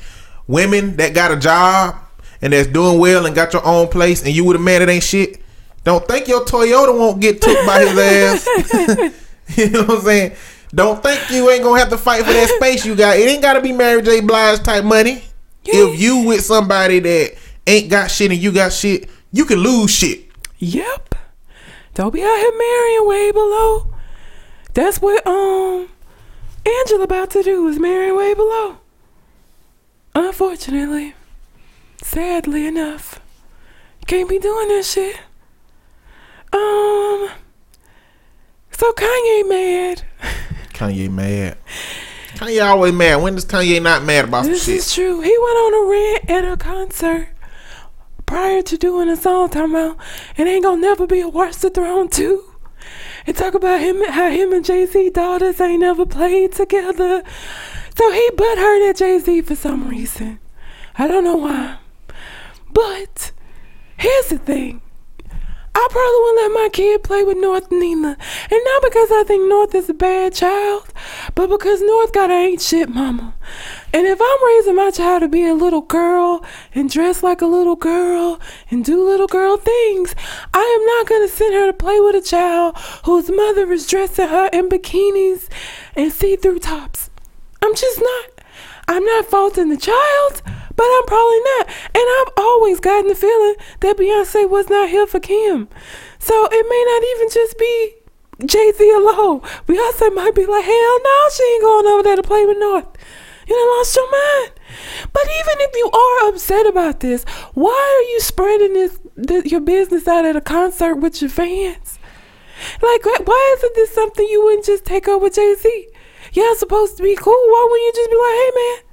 women that got a job and that's doing well and got your own place, and you with a man that ain't shit. Don't think your Toyota won't get took by his ass. you know what I'm saying? Don't think you ain't gonna have to fight for that space you got. It ain't gotta be Mary J. Blige type money. If you with somebody that ain't got shit and you got shit, you can lose shit. Yep. Don't be out here marrying way below. That's what um Angela about to do is marrying way below. Unfortunately. Sadly enough. Can't be doing this shit. Um so Kanye mad. Kanye mad. Kanye always mad. When does Kanye not mad about some This shit? is true. He went on a rant at a concert prior to doing a song talking about it ain't gonna never be a Watch the Throne 2. And talk about him how him and Jay Z daughters ain't never played together. So he butt hurt at Jay Z for some reason. I don't know why. But here's the thing. I probably wouldn't let my kid play with North Nina. And not because I think North is a bad child, but because North got a ain't shit mama. And if I'm raising my child to be a little girl and dress like a little girl and do little girl things, I am not going to send her to play with a child whose mother is dressing her in bikinis and see through tops. I'm just not. I'm not faulting the child, but I'm probably not. And I've always gotten the feeling that Beyonce was not here for Kim. So it may not even just be Jay Z alone. Beyonce might be like, hell no, she ain't going over there to play with North. You done lost your mind. But even if you are upset about this, why are you spreading this, th- your business out at a concert with your fans? Like, why isn't this something you wouldn't just take up with Jay Z? Y'all supposed to be cool. Why wouldn't you just be like, hey man,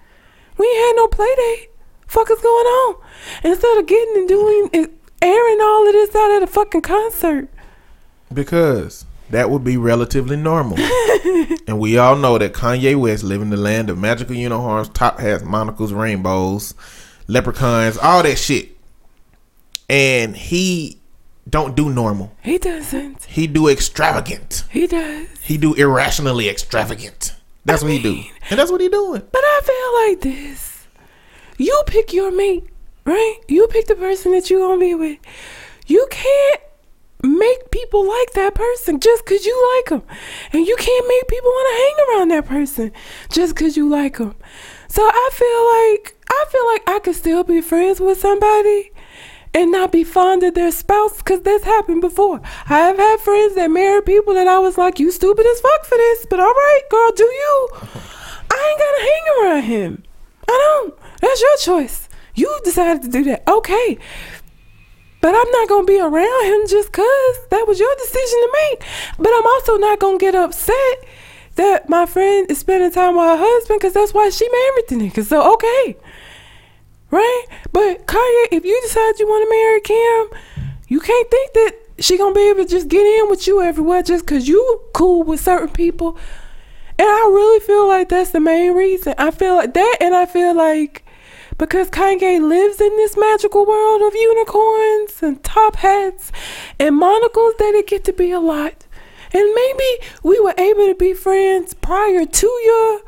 we ain't had no play date. Fuck is going on? Instead of getting and doing and airing all of this out at a fucking concert. Because that would be relatively normal. and we all know that Kanye West live in the land of magical unicorns, top hats, monocles, rainbows, leprechauns, all that shit. And he don't do normal. He doesn't. He do extravagant. He does. He do irrationally extravagant. That's what he do. And that's what he doing. But I feel like this. You pick your mate, right? You pick the person that you gonna be with. You can't make people like that person just because you like them. And you can't make people want to hang around that person just because you like them. So I feel like I feel like I could still be friends with somebody and not be fond of their spouse because this happened before. I have had friends that married people that I was like, you stupid as fuck for this, but all right, girl, do you. I ain't gonna hang around him. I don't. That's your choice. You decided to do that. Okay. But I'm not gonna be around him just cause that was your decision to make. But I'm also not gonna get upset that my friend is spending time with her husband because that's why she married the nigga. So okay. Right? But Kanye, if you decide you want to marry Kim, you can't think that she gonna be able to just get in with you everywhere just cause you cool with certain people. And I really feel like that's the main reason. I feel like that and I feel like because Kanye lives in this magical world of unicorns and top hats and monocles that it get to be a lot. And maybe we were able to be friends prior to your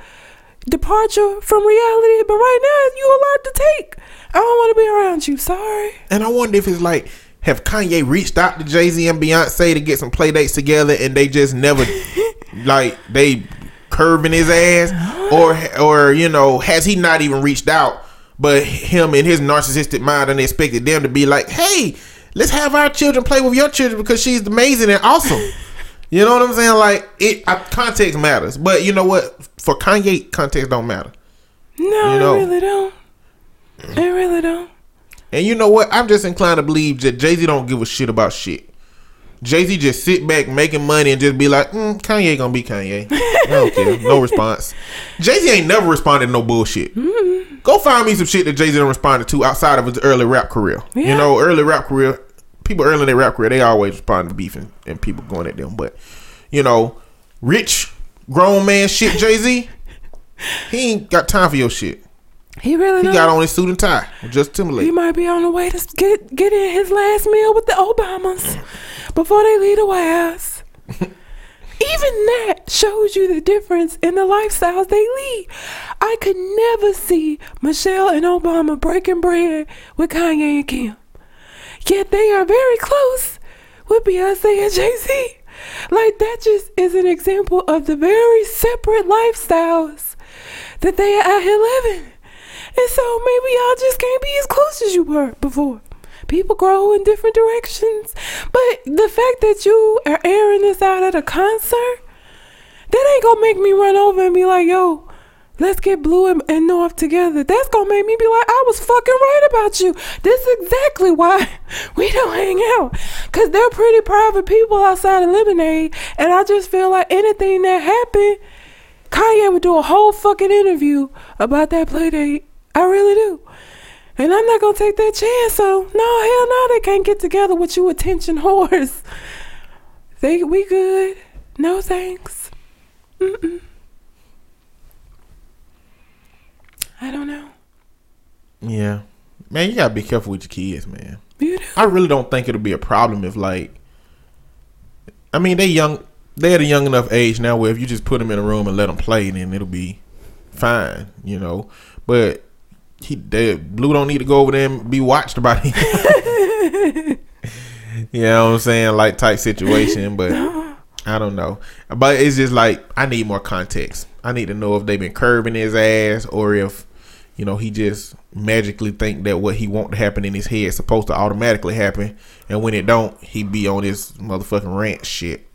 departure from reality, but right now you a lot to take. I don't want to be around you. Sorry. And I wonder if it's like, have Kanye reached out to Jay Z and Beyonce to get some play dates together, and they just never, like, they curving his ass, or or you know, has he not even reached out? But him and his narcissistic mind and expected them to be like, hey, let's have our children play with your children because she's amazing and awesome. You know what I'm saying? Like it, I, context matters, but you know what? For Kanye, context don't matter. No, You know. I really don't. I really don't. And you know what? I'm just inclined to believe that Jay Z don't give a shit about shit. Jay Z just sit back making money and just be like, mm, Kanye gonna be Kanye. I don't care. No response. Jay Z ain't never responded to no bullshit. Go find me some shit that Jay Z done responded to outside of his early rap career. You know, early rap career, people early in their rap career, they always respond to beefing and people going at them. But, you know, rich, grown man shit, Jay Z, he ain't got time for your shit. He really He not. got on his suit and tie. Justin Timberlake. He might be on the way to get get in his last meal with the Obamas before they leave the White House. Even that shows you the difference in the lifestyles they lead. I could never see Michelle and Obama breaking bread with Kanye and Kim. Yet they are very close with Beyonce and Jay Z. Like that just is an example of the very separate lifestyles that they are out here living. And so maybe y'all just can't be as close as you were before. People grow in different directions. But the fact that you are airing this out at a concert, that ain't gonna make me run over and be like, yo, let's get blue and, and north together. That's gonna make me be like, I was fucking right about you. This is exactly why we don't hang out. Cause they're pretty private people outside of Lemonade. And I just feel like anything that happened, Kanye would do a whole fucking interview about that play date. I really do. And I'm not gonna take that chance, so no, hell no, they can't get together with you attention whores. They we good. No thanks. Mm-mm. I don't know. Yeah. Man, you gotta be careful with your kids, man. You. I really don't think it'll be a problem if like I mean they young they're at a young enough age now where if you just put them in a room and let them play then it'll be fine, you know. But he they, Blue don't need to go over there and be watched by him. you know what I'm saying? Like type situation, but I don't know. But it's just like I need more context. I need to know if they've been curving his ass or if you know he just magically think that what he want to happen in his head is supposed to automatically happen, and when it don't, he be on this motherfucking rant shit.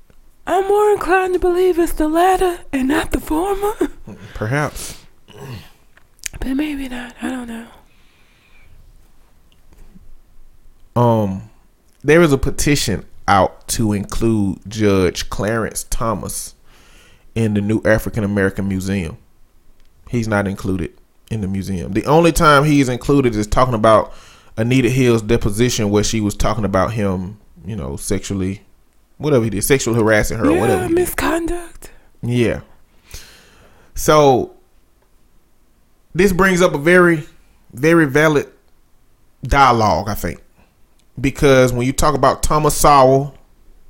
I'm more inclined to believe it's the latter and not the former. Perhaps. but maybe not. I don't know. Um, there is a petition out to include Judge Clarence Thomas in the new African American Museum. He's not included in the museum. The only time he's included is talking about Anita Hill's deposition, where she was talking about him, you know, sexually, whatever he did, sexual harassing her, or whatever. Yeah, He did. misconduct. Yeah. So this brings up a very, very valid dialogue, I think. Because when you talk about Thomas Sowell,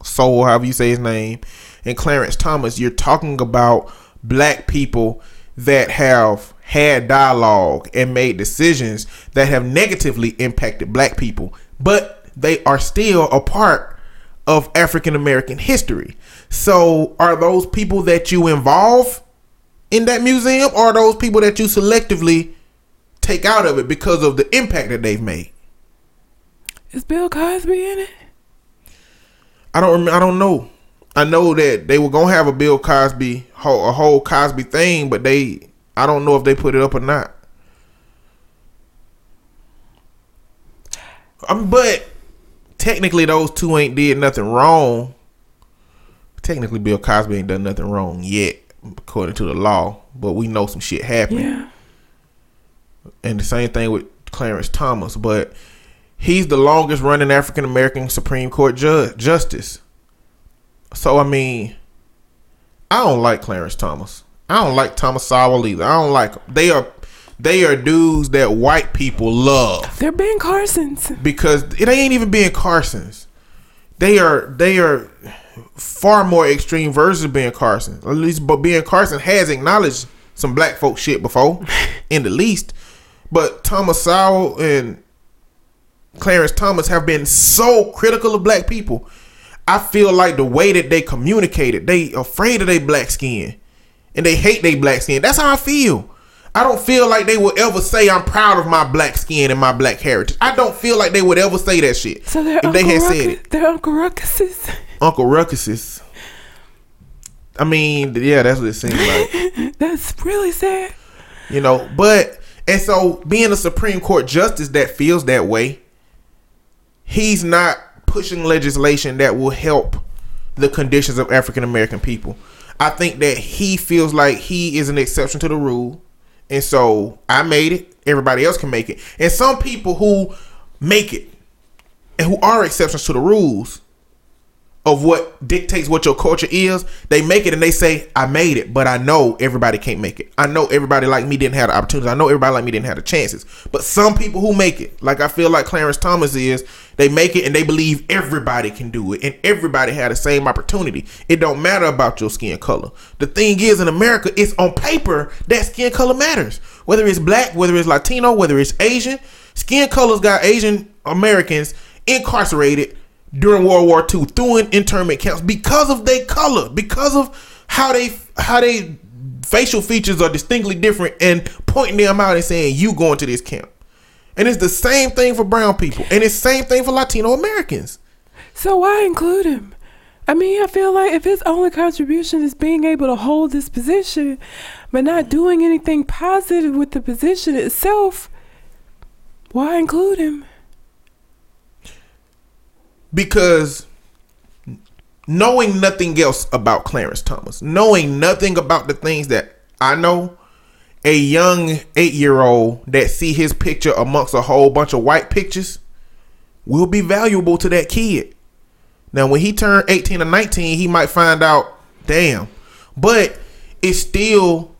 Sowell, however you say his name, and Clarence Thomas, you're talking about black people that have had dialogue and made decisions that have negatively impacted black people, but they are still a part of African American history. So, are those people that you involve in that museum, or are those people that you selectively take out of it because of the impact that they've made? Is Bill Cosby in it? I don't. rem- I don't know. I know that they were gonna have a Bill Cosby, whole, a whole Cosby thing, but they. I don't know if they put it up or not. Um, but technically, those two ain't did nothing wrong. Technically, Bill Cosby ain't done nothing wrong yet, according to the law. But we know some shit happened. Yeah. and the same thing with Clarence Thomas, but he's the longest running African American Supreme Court judge justice. So I mean, I don't like Clarence Thomas. I don't like Thomas Sowell either. I don't like them. They are they are dudes that white people love They're Ben Carson's. because it ain't even being Carson's. They are they are far more extreme versions of Ben Carson. At least, but Ben Carson has acknowledged some black folk shit before, in the least. But Thomas Sowell and Clarence Thomas have been so critical of black people. I feel like the way that they communicated, they afraid of their black skin, and they hate their black skin. That's how I feel. I don't feel like they would ever say I'm proud of my black skin and my black heritage. I don't feel like they would ever say that shit. So they're if Uncle they had Ruckus. said it, They're Uncle Ruckuses. Uncle Ruckus is. I mean, yeah, that's what it seems like. That's really sad. you know but and so being a supreme court justice that feels that way he's not pushing legislation that will help the conditions of african american people i think that he feels like he is an exception to the rule. And so i made it. Everybody else can make it. And some people who make it and who are exceptions to the rules of what dictates what your culture is, they make it and they say, I made it, but I know everybody can't make it. I know everybody like me didn't have the opportunities. I know everybody like me didn't have the chances. But some people who make it, like I feel like Clarence Thomas is, they make it and they believe everybody can do it and everybody had the same opportunity. It don't matter about your skin color. The thing is in America, it's on paper that skin color matters. Whether it's black, whether it's Latino, whether it's Asian, skin colors got Asian Americans incarcerated during World War II through internment camps because of their color, because of how they how they facial features are distinctly different and pointing them out and saying you going to this camp. And it's the same thing for brown people and it's same thing for Latino Americans. So why include him? I mean, I feel like if his only contribution is being able to hold this position, but not doing anything positive with the position itself, why include him? Because knowing nothing else about Clarence Thomas, knowing nothing about the things that I know, a young eight year old that see his picture amongst a whole bunch of white pictures will be valuable to that kid. Now, when he turned 18 or 19, he might find out, damn, but it's still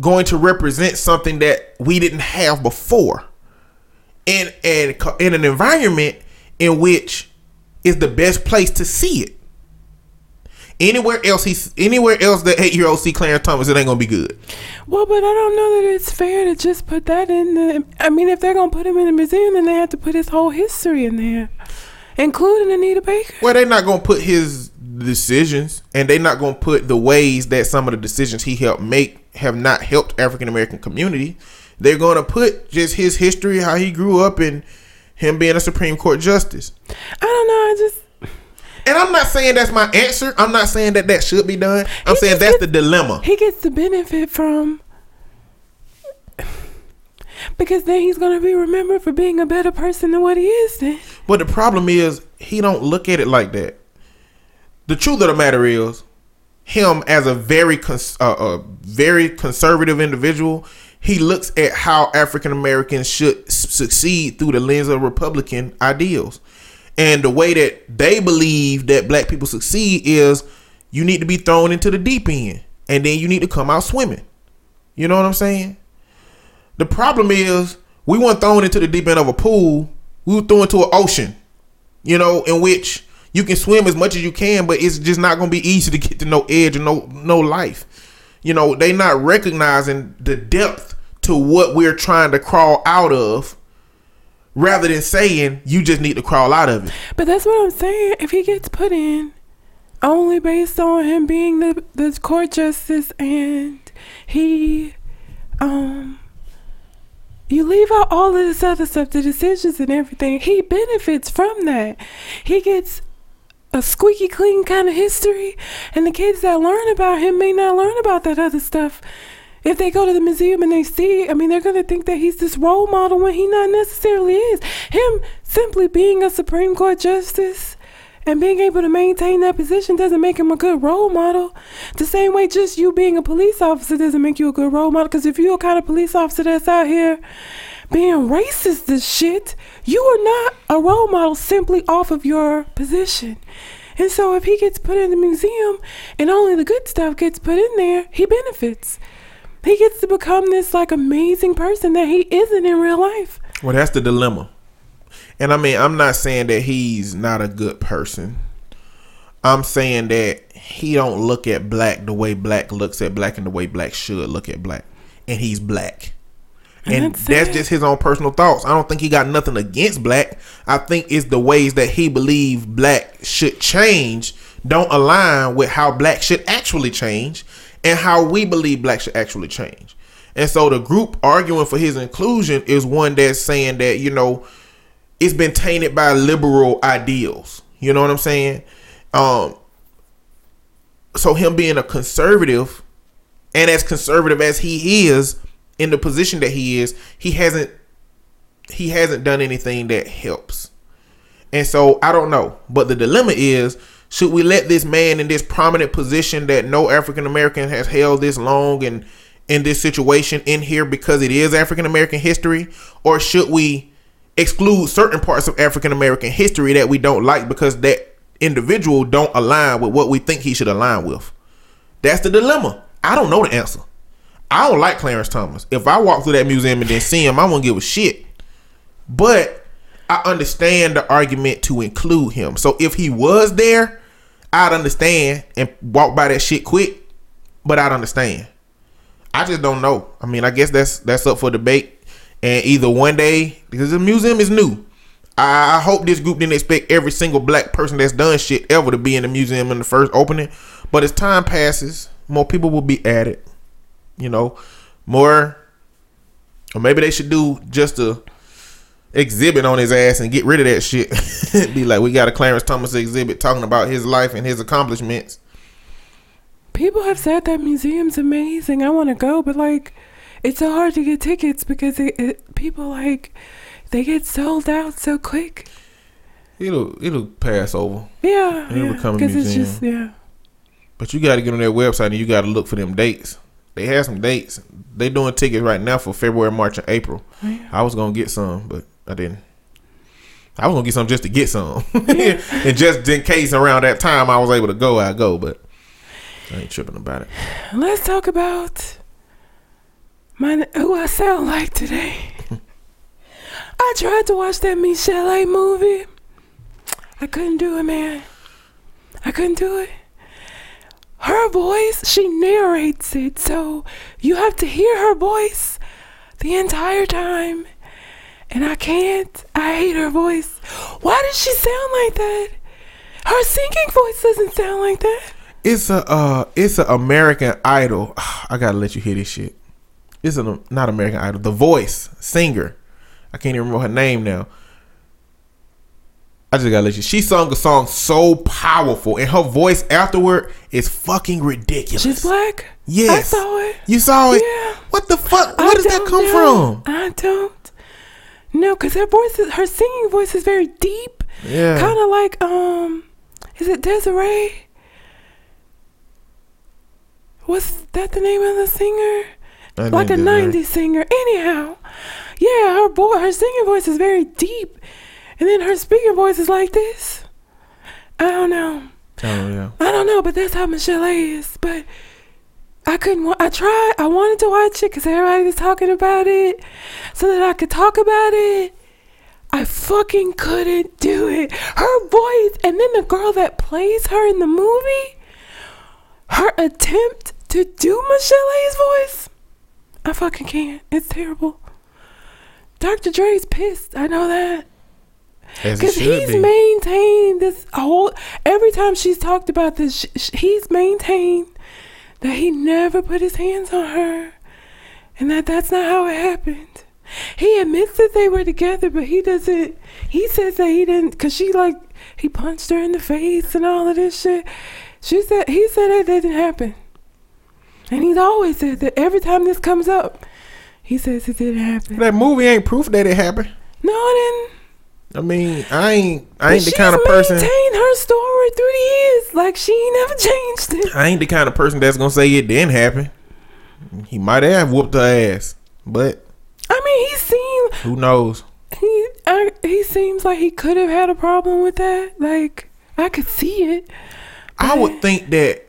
going to represent something that we didn't have before in, in, in an environment in which is the best place to see it. Anywhere else he's anywhere else that eight year old see Clarence Thomas, it ain't gonna be good. Well, but I don't know that it's fair to just put that in the. I mean, if they're gonna put him in the museum, then they have to put his whole history in there, including Anita Baker. Well, they're not gonna put his decisions, and they're not gonna put the ways that some of the decisions he helped make have not helped African American community. They're gonna put just his history, how he grew up, and him being a Supreme Court justice. I don't know. I just. And I'm not saying that's my answer. I'm not saying that that should be done. I'm He saying that's gets- the dilemma. He gets the benefit from. Because then he's gonna be remembered for being a better person than what he is. Then But the problem is he don't look at it like that. The truth of the matter is, him as a very cons- uh, a very conservative individual, he looks at how African Americans should succeed through the lens of Republican ideals, and the way that they believe that black people succeed is you need to be thrown into the deep end, and then you need to come out swimming. You know what I'm saying? The problem is we weren't thrown into the deep end of a pool. We were thrown into an ocean, you know, in which you can swim as much as you can, but it's just not gonna be easy to get to no edge or no no life. You know, they not recognizing the depth to what we're trying to crawl out of, rather than saying you just need to crawl out of it. But that's what I'm saying. If he gets put in only based on him being the the court justice and he um you leave out all of this other stuff, the decisions and everything. He benefits from that. He gets a squeaky clean kind of history, and the kids that learn about him may not learn about that other stuff. If they go to the museum and they see, I mean, they're gonna think that he's this role model when he not necessarily is. Him simply being a Supreme Court justice and being able to maintain that position doesn't make him a good role model. The same way, just you being a police officer doesn't make you a good role model. Because if you're a kind of police officer that's out here being racist as shit, you are not a role model simply off of your position. And so if he gets put in the museum and only the good stuff gets put in there, he benefits. He gets to become this like amazing person that he isn't in real life. Well, that's the dilemma. And I mean, I'm not saying that he's not a good person. I'm saying that he don't look at black the way black looks at black and the way black should look at black. And he's black. And, that's that's just his own personal thoughts. I don't think he got nothing against black. I think it's the ways that he believe black should change don't align with how black should actually change and how we believe black should actually change. And so the group arguing for his inclusion is one that's saying that, you know, it's been tainted by liberal ideals. You know what I'm saying? Um so him being a conservative and as conservative as he is in the position that he is, he hasn't he hasn't done anything that helps. And so I don't know, but the dilemma is should we let this man in this prominent position that no African American has held this long and in this situation in here because it is African American history or should we exclude certain parts of African American history that we don't like because that individual don't align with what we think he should align with. That's the dilemma. I don't know the answer. I don't like Clarence Thomas. If I walk through that museum and then see him, I won't give a shit. But I understand the argument to include him. So if he was there, I'd understand and walk by that shit quick. But I'd understand. I just don't know. I mean, I guess that's that's up for debate. And either one day, because the museum is new, I, hope this group didn't expect every single black person that's done shit ever to be in the museum in the first opening. But as time passes, more people will be added. You know, more, or maybe they should do just a exhibit on his ass and get rid of that shit. be like, we got a Clarence Thomas exhibit talking about his life and his accomplishments. People have said that museum's amazing. I want to go, but like, it's so hard to get tickets because it, it, people like they get sold out so quick. It'll it'll pass over. Yeah, It'll yeah. become a museum. just yeah. But you got to get on their website and you got to look for them dates. They have some dates. They doing tickets right now for February, March, and April. Yeah. I was gonna get some, but I didn't. I was gonna get some just to get some, and just in case around that time I was able to go, I go. But I ain't tripping about it. Let's talk about my who I sound like today. I tried to watch that Michel'le movie. I couldn't do it, man. I couldn't do it. Her voice, she narrates it, so you have to hear her voice the entire time. And I can't. I hate her voice. Why does she sound like that? Her singing voice doesn't sound like that. It's a uh, it's a American Idol. I gotta let you hear this shit. It's a not American Idol. The Voice singer. I can't even remember her name now. I just gotta let you. She sung a song so powerful, and her voice afterward is fucking ridiculous. She's black. Yes. I saw it. You saw it? Yeah. What the fuck? I Where does that come know. from? I don't. No, because her voice is her singing voice is very deep. Yeah. Kind of like um, is it Desiree? Was that the name of the singer? I like a Desiree. '90s singer. Anyhow, yeah, her boy, her singing voice is very deep, and then her speaking voice is like this. I don't know. Oh yeah. I don't know, but that's how Michel'le is. But I couldn't. Wa- I tried. I wanted to watch it because everybody was talking about it, so that I could talk about it. I fucking couldn't do it. Her voice, and then the girl that plays her in the movie, her attempt to do Michelle A's voice, I fucking can't. It's terrible. Dr. Dre's pissed. I know that. Because he's be. maintained this whole. Every time she's talked about this, sh- sh- he's maintained that he never put his hands on her, and that that's not how it happened. He admits that they were together, but he doesn't. He says that he didn't, cause she like he punched her in the face and all of this shit. She said he said that didn't happen, and he's always said that every time this comes up, he says it didn't happen. That movie ain't proof that it happened. No, it didn't. I mean, I ain't I But ain't the kind of person maintained her story through the years, like she ain't never changed it. I ain't the kind of person that's gonna say it didn't happen. He might have whooped her ass, but I mean, he seemed who knows? he I, he seems like he could have had a problem with that. Like I could see it. I would think that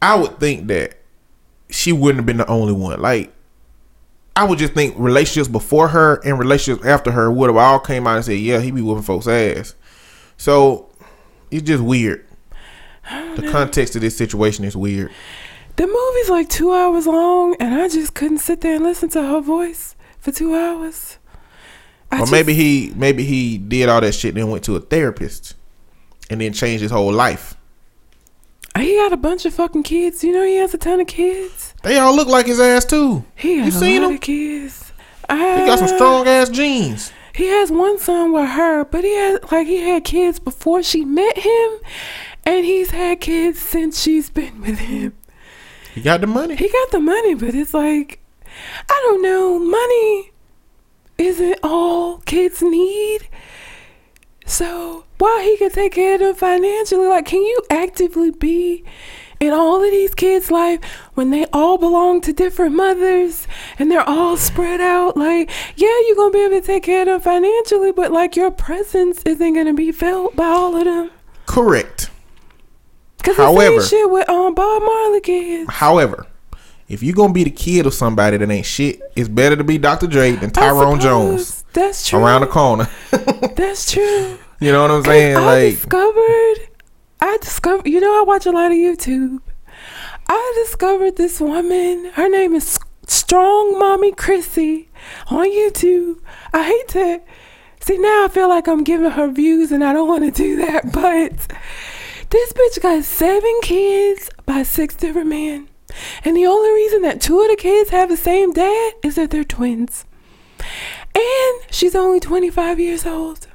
I would think that she wouldn't have been the only one. Like I would just think relationships before her and relationships after her would have all came out and said, "Yeah, he be whooping folks' ass." So it's just weird. The context of this situation is weird. The movie's like two hours long, and I just couldn't sit there and listen to her voice for two hours. I or just- maybe he maybe he did all that shit and then went to a therapist and then changed his whole life. he got a bunch of fucking kids. You know, he has a ton of kids. They all look like his ass too. He You a seen lot him? of kids. He got some Uh, strong ass genes. He has one son with her, but he had like he had kids before she met him, and he's had kids since she's been with him. He got the money. He got the money, but it's like I don't know, money isn't all kids need. So while he can take care of them financially, like can you actively be in all of these kids' life when they all belong to different mothers and they're all spread out. Like, yeah, you're gonna be able to take care of them financially, but like your presence isn't gonna be felt by all of them. Correct. Cause the However- same shit with um Bob Marley kids. However, if you're gonna be the kid of somebody that ain't shit, it's better to be Dr. Dre than Tyrone Jones That's true. around the corner. That's true. you know what I'm saying? I Like, discovered, I discovered. You know, I watch a lot of YouTube. I discovered this woman. Her name is Strong Mommy Chrissy on YouTube. I hate to see now. I feel like I'm giving her views, and I don't want to do that. But this bitch got seven kids by six different men, and the only reason that two of the kids have the same dad is that they're twins. And she's only 25 years old.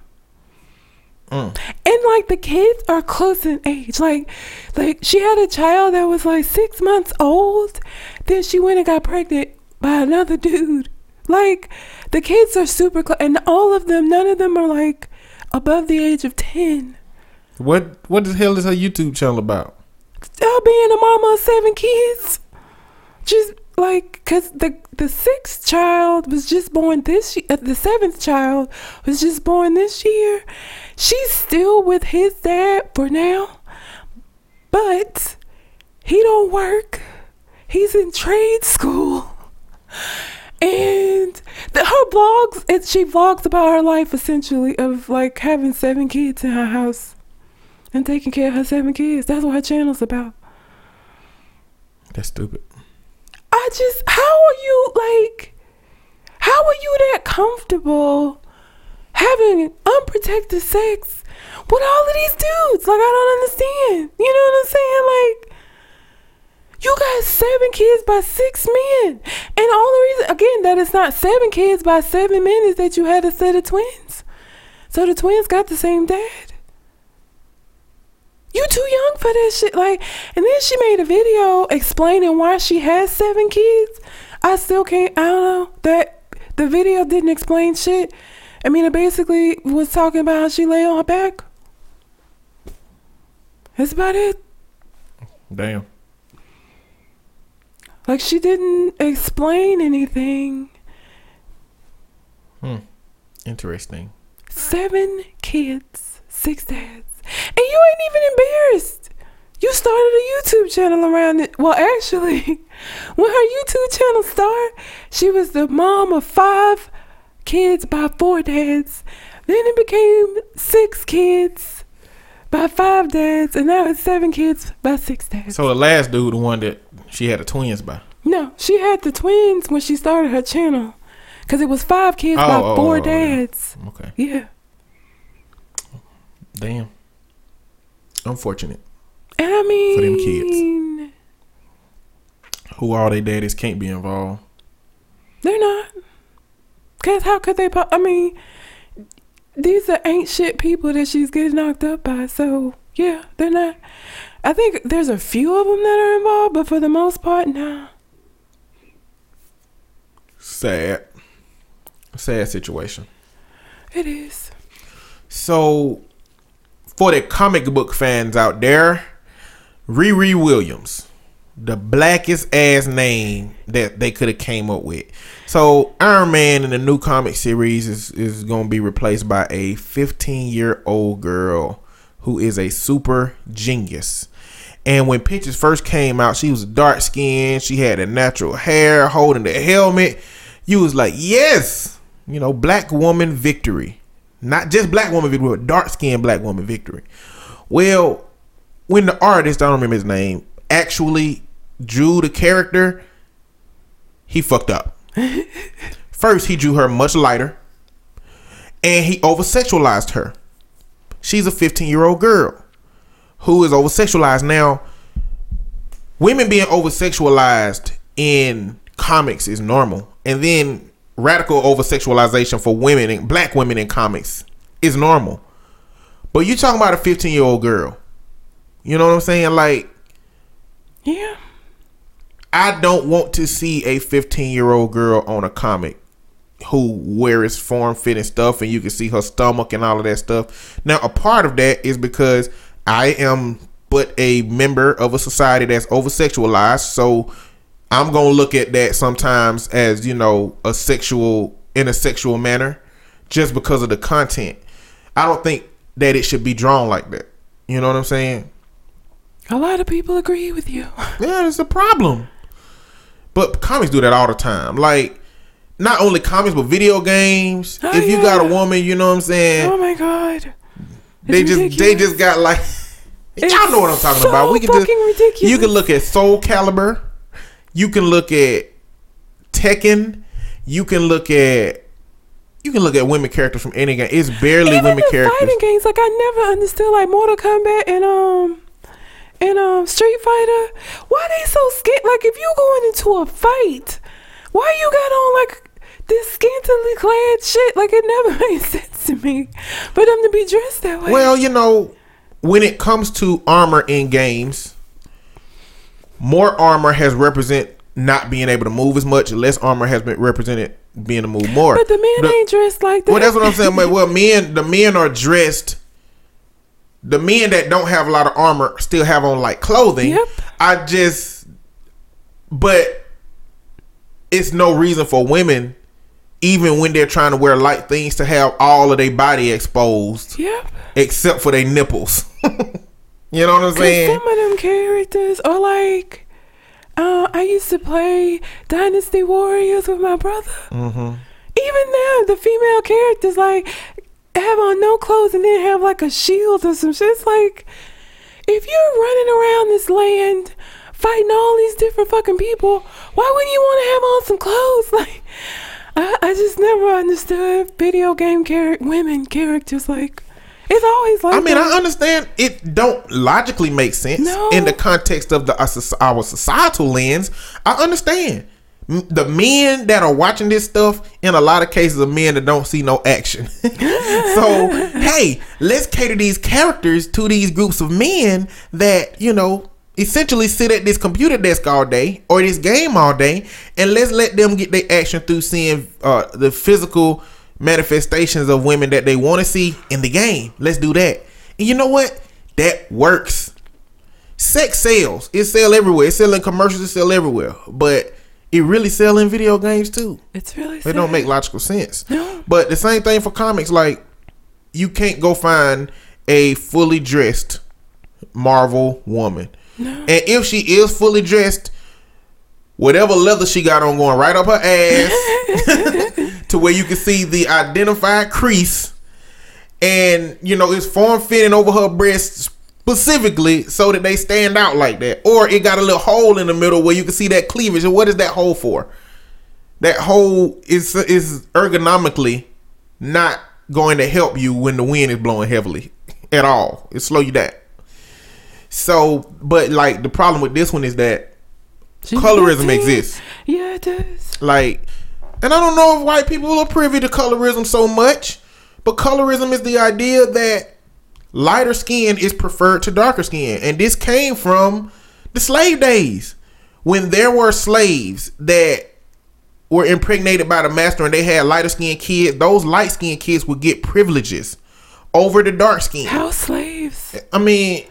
Mm. And like the kids are close in age. Like like she had a child that was like six months old. Then she went and got pregnant by another dude. Like the kids are super close and all of them, none of them are like above the age of ten. what what the hell is her YouTube channel about? Still being a mama of seven kids. Just like, cause the the sixth child was just born this year. The seventh child was just born this year. She's still with his dad for now, but he don't work. He's in trade school, and the, her vlogs. It, she vlogs about her life essentially of like having seven kids in her house and taking care of her seven kids. That's what her channel's about. That's stupid. I just, how are you like, how are you that comfortable having unprotected sex with all of these dudes? Like, I don't understand. You know what I'm saying? Like, you got seven kids by six men. And all the reason, again, that it's not seven kids by seven men is that you had a set of twins. So the twins got the same dad. You too young for that shit. Like, and then she made a video explaining why she has seven kids. I still can't. I don't know that the video didn't explain shit. I mean, it basically was talking about how she lay on her back. That's about it. Damn. Like she didn't explain anything. Hmm. Interesting. Seven kids, six dads, and you ain't even embarrassed. You started a YouTube channel around it. Well, actually, when her YouTube channel started, she was the mom of five kids by four dads. Then it became six kids by five dads, and now it's seven kids by six dads. So the last dude, the one that she had the twins by. No, she had the twins when she started her channel. Because it was five kids by Oh, oh, four oh, yeah. dads. Okay. Yeah. Damn. Unfortunate. And I mean, For them kids. Who all they daddies can't be involved. They're not. Because how could they? Po- I mean, these are ain't shit people that she's getting knocked up by. So, yeah, they're not. I think there's a few of them that are involved, but for the most part, nah. Sad. Sad situation. It is. So, for the comic book fans out there, Riri Williams, the blackest ass name that they could have came up with. So, Iron Man in the new comic series is is going to be replaced by a 15 year old girl who is a super genius. And when pictures first came out, she was dark skinned. She had a natural hair, holding the helmet. You was like, yes, you know, black woman victory. Not just black woman victory, but dark skinned black woman victory. Well, when the artist, I don't remember his name, actually drew the character, he fucked up. First, he drew her much lighter, and he over sexualized her. She's a 15 year old girl who is over sexualized. Now, women being over sexualized in comics is normal, and then radical over sexualization for women and black women in comics is normal. But you talking about a 15 year old girl. You know what I'm saying? Like, Yeah. I don't want to see a 15 year old girl on a comic who wears form fitting stuff and you can see her stomach and all of that stuff. Now, a part of that is because I am but a member of a society that's over sexualized. So I'm gonna look at that sometimes as you know a sexual in a sexual manner, just because of the content. I don't think that it should be drawn like that. You know what I'm saying? A lot of people agree with you. Yeah, it's a problem. But comics do that all the time. Like not only comics but video games. Oh, if you got a woman, you know what I'm saying. Oh my god. they It's just they just got like It's y'all know what I'm talking so about. We can just ridiculous. you can look at Soul Calibur, you can look at Tekken, you can look at you can look at women characters from any game. It's barely Even women characters. fighting games, like I never understood like Mortal Kombat and um and um Street Fighter. Why they so scared? Like if you going into a fight, why you got on like this scantily clad shit? Like it never made sense to me for them to be dressed that way. Well, you know, when it comes to armor in games, more armor has represent not being able to move as much. Less armor has been represented being to move more. but the men The- ain't dressed like that. Well, that's what I'm saying. Well, men, the men are dressed. The men that don't have a lot of armor still have on like clothing. Yep. I just, but it's no reason for women, even when they're trying to wear light things, to have all of their body exposed, Yep. except for their nipples. you know what I'm saying? some of them characters are like, uh, I used to play Dynasty Warriors with my brother. Mm-hmm. Even now, the female characters like have on no clothes and then have like a shield or some shit. It's like if you're running around this land fighting all these different fucking people, why wouldn't you want to have on some clothes? Like, I, I just never understood video game char- women characters. Like, it's always like I mean, that. I understand it don't logically make sense No. in the context of the uh, our our societal lens. I understand. The men that are watching this stuff, in a lot of cases, are men that don't see no action. so, hey, let's cater these characters to these groups of men that you know essentially sit at this computer desk all day or this game all day, and let's let them get their action through seeing uh, the physical manifestations of women that they want to see in the game. Let's do that. And you know what? That works. Sex sells. It sell everywhere. It's selling commercials. It sell everywhere. But it really sell in video games too. it's really It don't make logical sense. No. But the same thing for comics. Like you can't go find a fully dressed Marvel woman. no. And if she is fully dressed, whatever leather she got on going right up her ass to where you can see the identified crease and you know it's form fitting over her breasts specifically so that they stand out like that. Or it got a little hole in the middle where you can see that cleavage. And what is that hole for? That hole is is ergonomically not going to help you when the wind is blowing heavily at all. It slow you down. So but like the problem with this one is that colorism exists. Yeah, it does. like, and I don't know if white people are privy to colorism so much, but colorism is the idea that lighter skin is preferred to darker skin. And this came from the slave days when there were slaves that were impregnated by the master and they had lighter skinned kids. Those light skinned kids would get privileges over the dark skin. House slaves. I mean,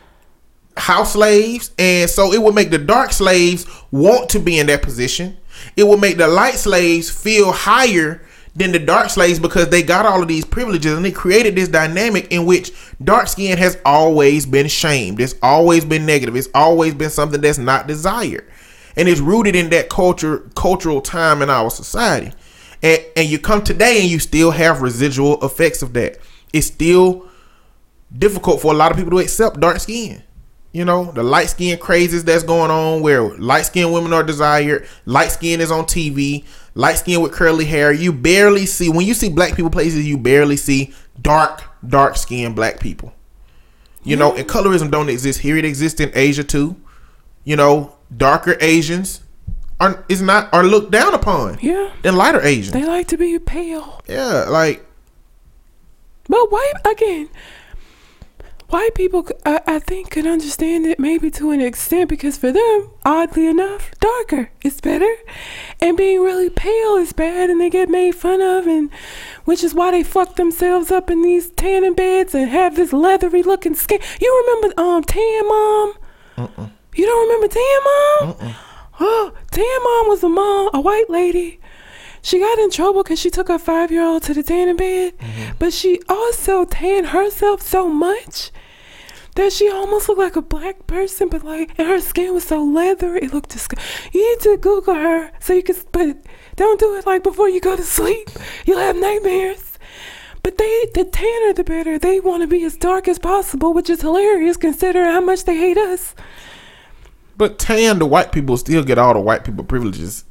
house slaves, and so it would make the dark slaves want to be in that position. It would make the light slaves feel higher than the dark slaves because they got all of these privileges, and it created this dynamic in which dark skin has always been shamed. It's always been negative. It's always been something that's not desired, and it's rooted in that culture, cultural time in our society. And and you come today, and you still have residual effects of that. It's still difficult for a lot of people to accept dark skin. You know, the light skin crazes that's going on where light skinned women are desired, light skin is on TV, light skin with curly hair. You barely see when you see black people places, you barely see dark, dark skinned black people. You know, and colorism don't exist here. It exists in Asia too. You know, darker Asians are is not are looked down upon Yeah. than lighter Asians. They like to be pale. Yeah, like But white again, white people, I think, can understand it maybe to an extent because for them, oddly enough, darker is better, and being really pale is bad, and they get made fun of, and which is why they fuck themselves up in these tanning beds and have this leathery looking skin. You remember um Tan Mom? You don't remember Tan Mom? Oh, tan mom was a mom, a white lady. She got in trouble because she took her five year old to the tanning bed, mm-hmm. but she also tanned herself so much that she almost looked like a black person, but like, and her skin was so leathery, it looked disgusting. You need to Google her so you can, but don't do it like before you go to sleep. You'll have nightmares. But they, the tanner the better. They want to be as dark as possible, which is hilarious considering how much they hate us. But tan, the white people still get all the white people privileges.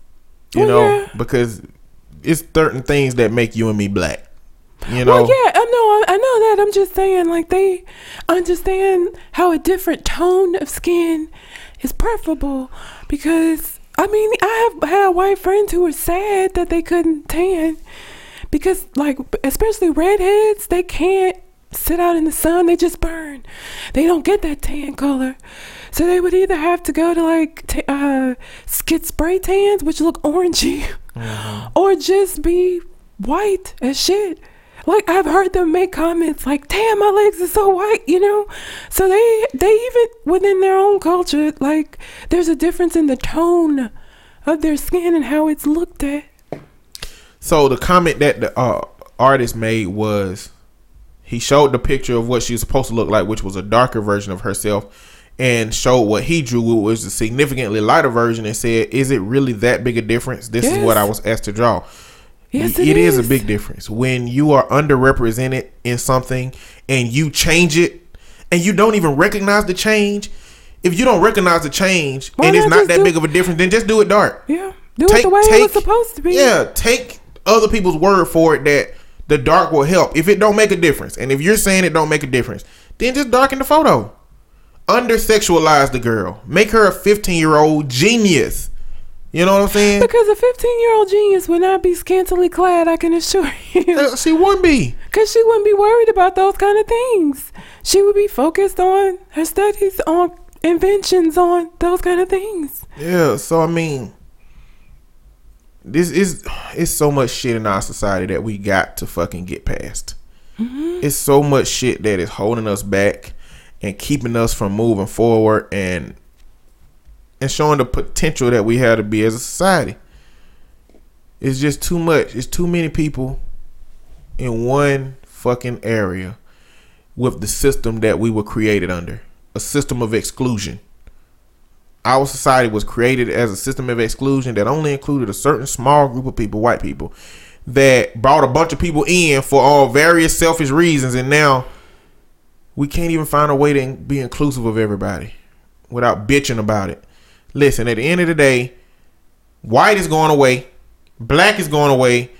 You Well, know, yeah. because it's certain things that make you and me black. You know, Well, yeah, I know, I, know that. I'm just saying, like they understand how a different tone of skin is preferable. Because I mean, I have had white friends who were sad that they couldn't tan because, like, especially redheads, they can't sit out in the sun. They just burn. They don't get that tan color. So they would either have to go to like ta uh, skid spray tans, which look orangey, or just be white as shit. Like I've heard them make comments like, "Damn, my legs are so white," you know. So they they even within their own culture, like there's a difference in the tone of their skin and how it's looked at. So the comment that the uh, artist made was he showed the picture of what she was supposed to look like, which was a darker version of herself, and showed what he drew, which was a significantly lighter version, and said, "Is it really that big a difference? This is what I was asked to draw." Yes, it it is. is. a big difference when you are underrepresented in something and you change it, and you don't even recognize the change. If you don't recognize the change Why and it's not not that big of a difference, then just do it dark Yeah, do it the way it was supposed to be. yeah, take other people's word for it that the dark will help. If it don't make a difference, and if you're saying it don't make a difference, then just darken the photo. Under sexualize the girl. Make her a 15 year old genius. You know what I'm saying? Because a 15 year old genius would not be scantily clad, I can assure you. Uh, she wouldn't be. Because she wouldn't be worried about those kind of things. She would be focused on her studies, on inventions, on those kind of things. Yeah, so I mean, this is it's so much shit in our society that we got to fucking get past. It's so much shit that is holding us back and keeping us from moving forward and and showing the potential that we have to be as a society. It's just too much. It's too many people in one fucking area with the system that we were created under. A system of exclusion our society was created as a system of exclusion that only included a certain small group of people, white people, that brought a bunch of people in for all various selfish reasons, and now we can't even find a way to be inclusive of everybody without bitching about it. Listen, at the end of the day, white is going away, black is going away.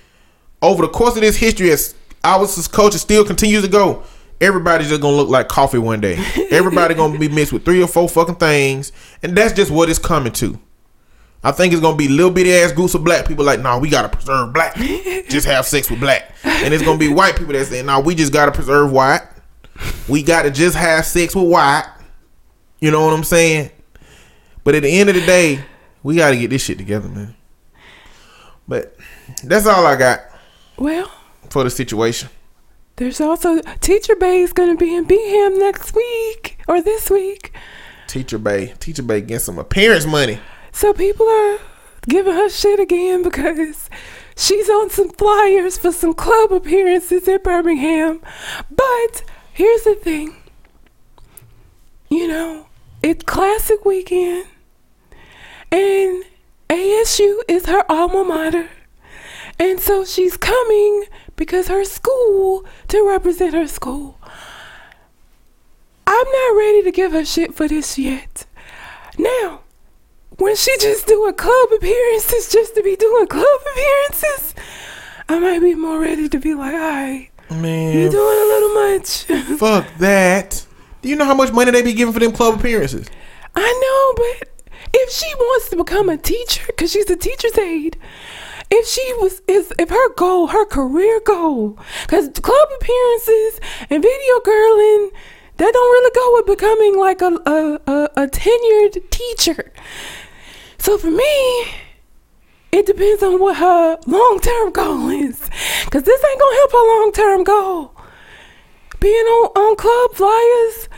Over the course of this history, as our culture still continues to go, everybody's just gonna look like coffee one day. Everybody gonna be mixed with three or four fucking things, and that's just what it's coming to. I think it's gonna be little bitty ass groups of black people like, nah, we gotta preserve black. just have sex with black, and it's gonna be white people that say, nah, we just gotta preserve white. We gotta just have sex with white. You know what I'm saying? But at the end of the day, we gotta get this shit together, man. But that's all I got Well, for the situation. there's also Teacher Bae is going to be in Birmingham next week or this week. Teacher Bae, Teacher Bae getting some appearance money. So people are giving her shit again because she's on some flyers for some club appearances in Birmingham. But here's the thing. You know, it's classic weekend and ASU is her alma mater. And so she's coming because her school to represent her school. I'm not ready to give her shit for this yet. Now, when she just doing club appearances just to be doing club appearances, I might be more ready to be like, alright, you Man, you're doing a little much. fuck that. Do you know how much money they be giving for them club appearances? I know, but if she wants to become a teacher, because she's a teacher's aide, if she was, is if her goal, her career goal, because club appearances and video girling, that don't really go with becoming like a a, a, a tenured teacher. So for me, it depends on what her long term goal is, because this ain't gonna help her long term goal. Being on on club flyers,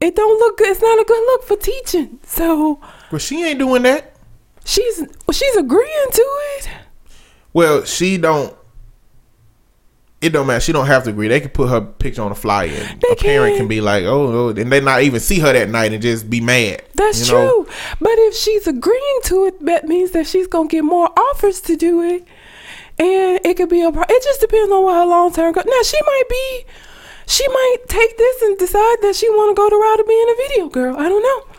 it don't look good. It's not a good look for teaching. So Well, she ain't doing that. she's well, she's agreeing to it. Well, she don't. It don't matter. She don't have to agree. They can put her picture on a flyer. And They a parent can. can be like, "Oh, oh," and they not even see her that night and just be mad. That's you know? true. But if she's agreeing to it, that means that she's gonna get more offers to do it, and it could be a. pro- It just depends on what her long term goal. Now she might be, she might take this and decide that she want to go the route of being a video girl. I don't know.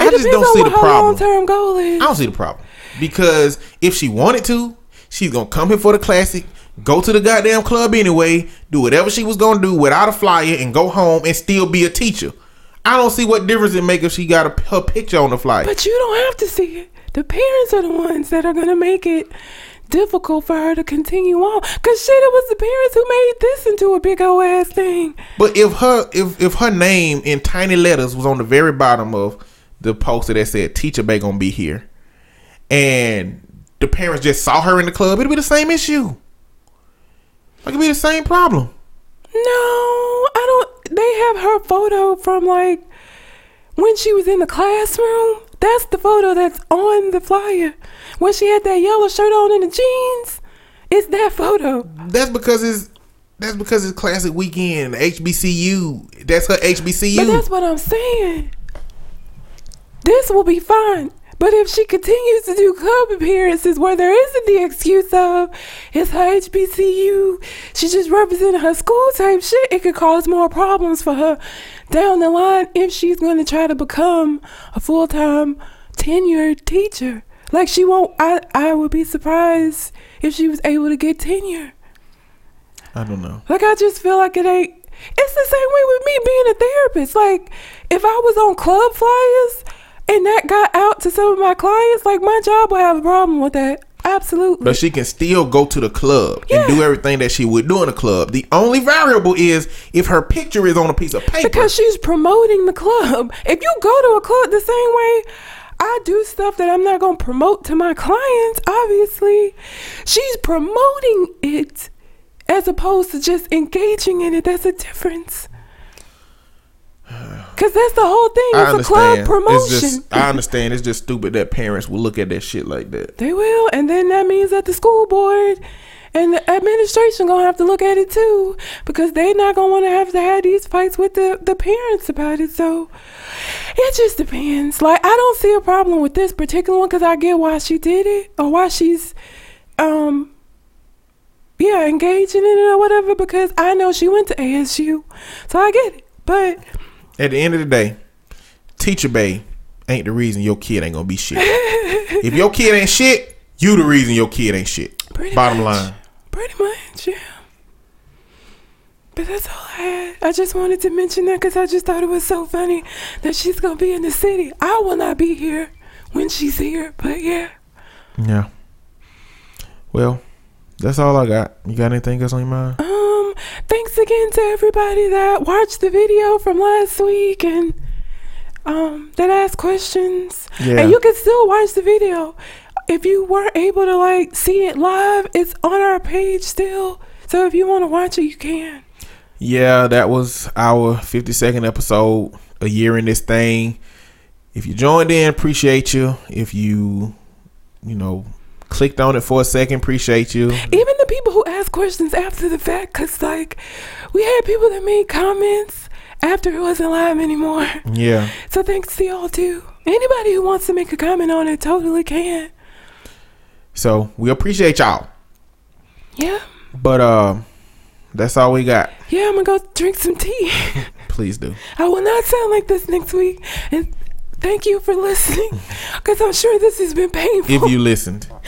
It I just don't on see what the her problem. long term goal is. I don't see the problem because if she wanted to, she's gonna come here for the classic, go to the goddamn club anyway, do whatever she was gonna do without a flyer, and go home and still be a teacher. I don't see what difference it make if she got a, her picture on the flyer. But you don't have to see it. The parents are the ones that are gonna make it difficult for her to continue on. Cause shit, it was the parents who made this into a big old ass thing. But if her if if her name in tiny letters was on the very bottom of the poster that said "Teacher Bae gonna be here," and the parents just saw her in the club, it'd be the same issue. Like it'd be the same problem. No, I don't. They have her photo from like when she was in the classroom. That's the photo that's on the flyer. When she had that yellow shirt on and the jeans. It's that photo. That's because it's that's because it's classic weekend HBCU. That's her HBCU. But that's what I'm saying. This will be fine. But if she continues to do club appearances where there isn't the excuse of it's her HBCU, she's just representing her school type shit, it could cause more problems for her down the line if she's going to try to become a full time tenured teacher. Like she won't, I, I would be surprised if she was able to get tenure. I don't know. Like I just feel like it ain't. It's the same way with me being a therapist. Like if I was on club flyers and that got out to some of my clients, like my job would have a problem with that. Absolutely. But she can still go to the club Yeah. and do everything that she would do in the club. The only variable is if her picture is on a piece of paper. because she's promoting the club. If you go to a club the same way I do stuff that I'm not going to promote to my clients, obviously, she's promoting it as opposed to just engaging in it. That's a difference. Because that's the whole thing. I It's a club promotion. It's just I understand. It's just stupid that parents will look at that shit like that. They will, and then that means that the school board and the administration gonna have to look at it too, because they're not gonna want to have to have these fights with the the parents about it. So it just depends. Like I don't see a problem with this particular one because I get why she did it or why she's um yeah engaging in it or whatever. Because I know she went to ASU, so I get it. But At the end of the day, Teacher Bae ain't the reason your kid ain't gonna be shit. if your kid ain't shit, you the reason your kid ain't shit. Pretty Bottom much. line. Pretty much, yeah. But that's all I had. I just wanted to mention that because I just thought it was so funny that she's gonna be in the city. I will not be here when she's here, but yeah. Yeah. Well, that's all I got. You got anything else on your mind? Um, thanks again to everybody that watched the video from last week and um that asked questions. Yeah. And you can still watch the video. If you weren't able to like see it live, it's on our page still. So if you want to watch it, you can. Yeah, that was our 52nd episode, a year in this thing. If you joined in, appreciate you. If you, you know, clicked on it for a second, appreciate you. even the people who ask questions after the fact because like we had people that made comments after it wasn't live anymore Yeah. so thanks to y'all too anybody who wants to make a comment on it totally can So we appreciate y'all. yeah But uh that's all we got. yeah i'm gonna go drink some tea Please do. i will not sound like this next week and thank you for listening because i'm sure this has been painful If you listened.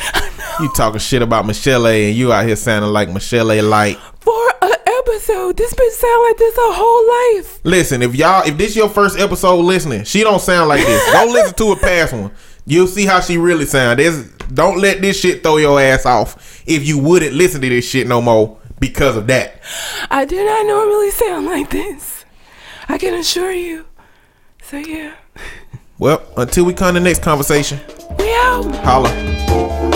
You talking shit about Michel'le and you out here sounding like Michel'le light. for an episode this bitch sound like this her whole life Listen, if y'all if this your first episode listening, she don't sound like this. Go listen to a past one. You'll see how she really sound. There's, don't let this shit throw your ass off if you wouldn't listen to this shit no more because of that. i do not normally sound like this i can assure you so yeah Well, until we come to the next conversation. We out. Holla.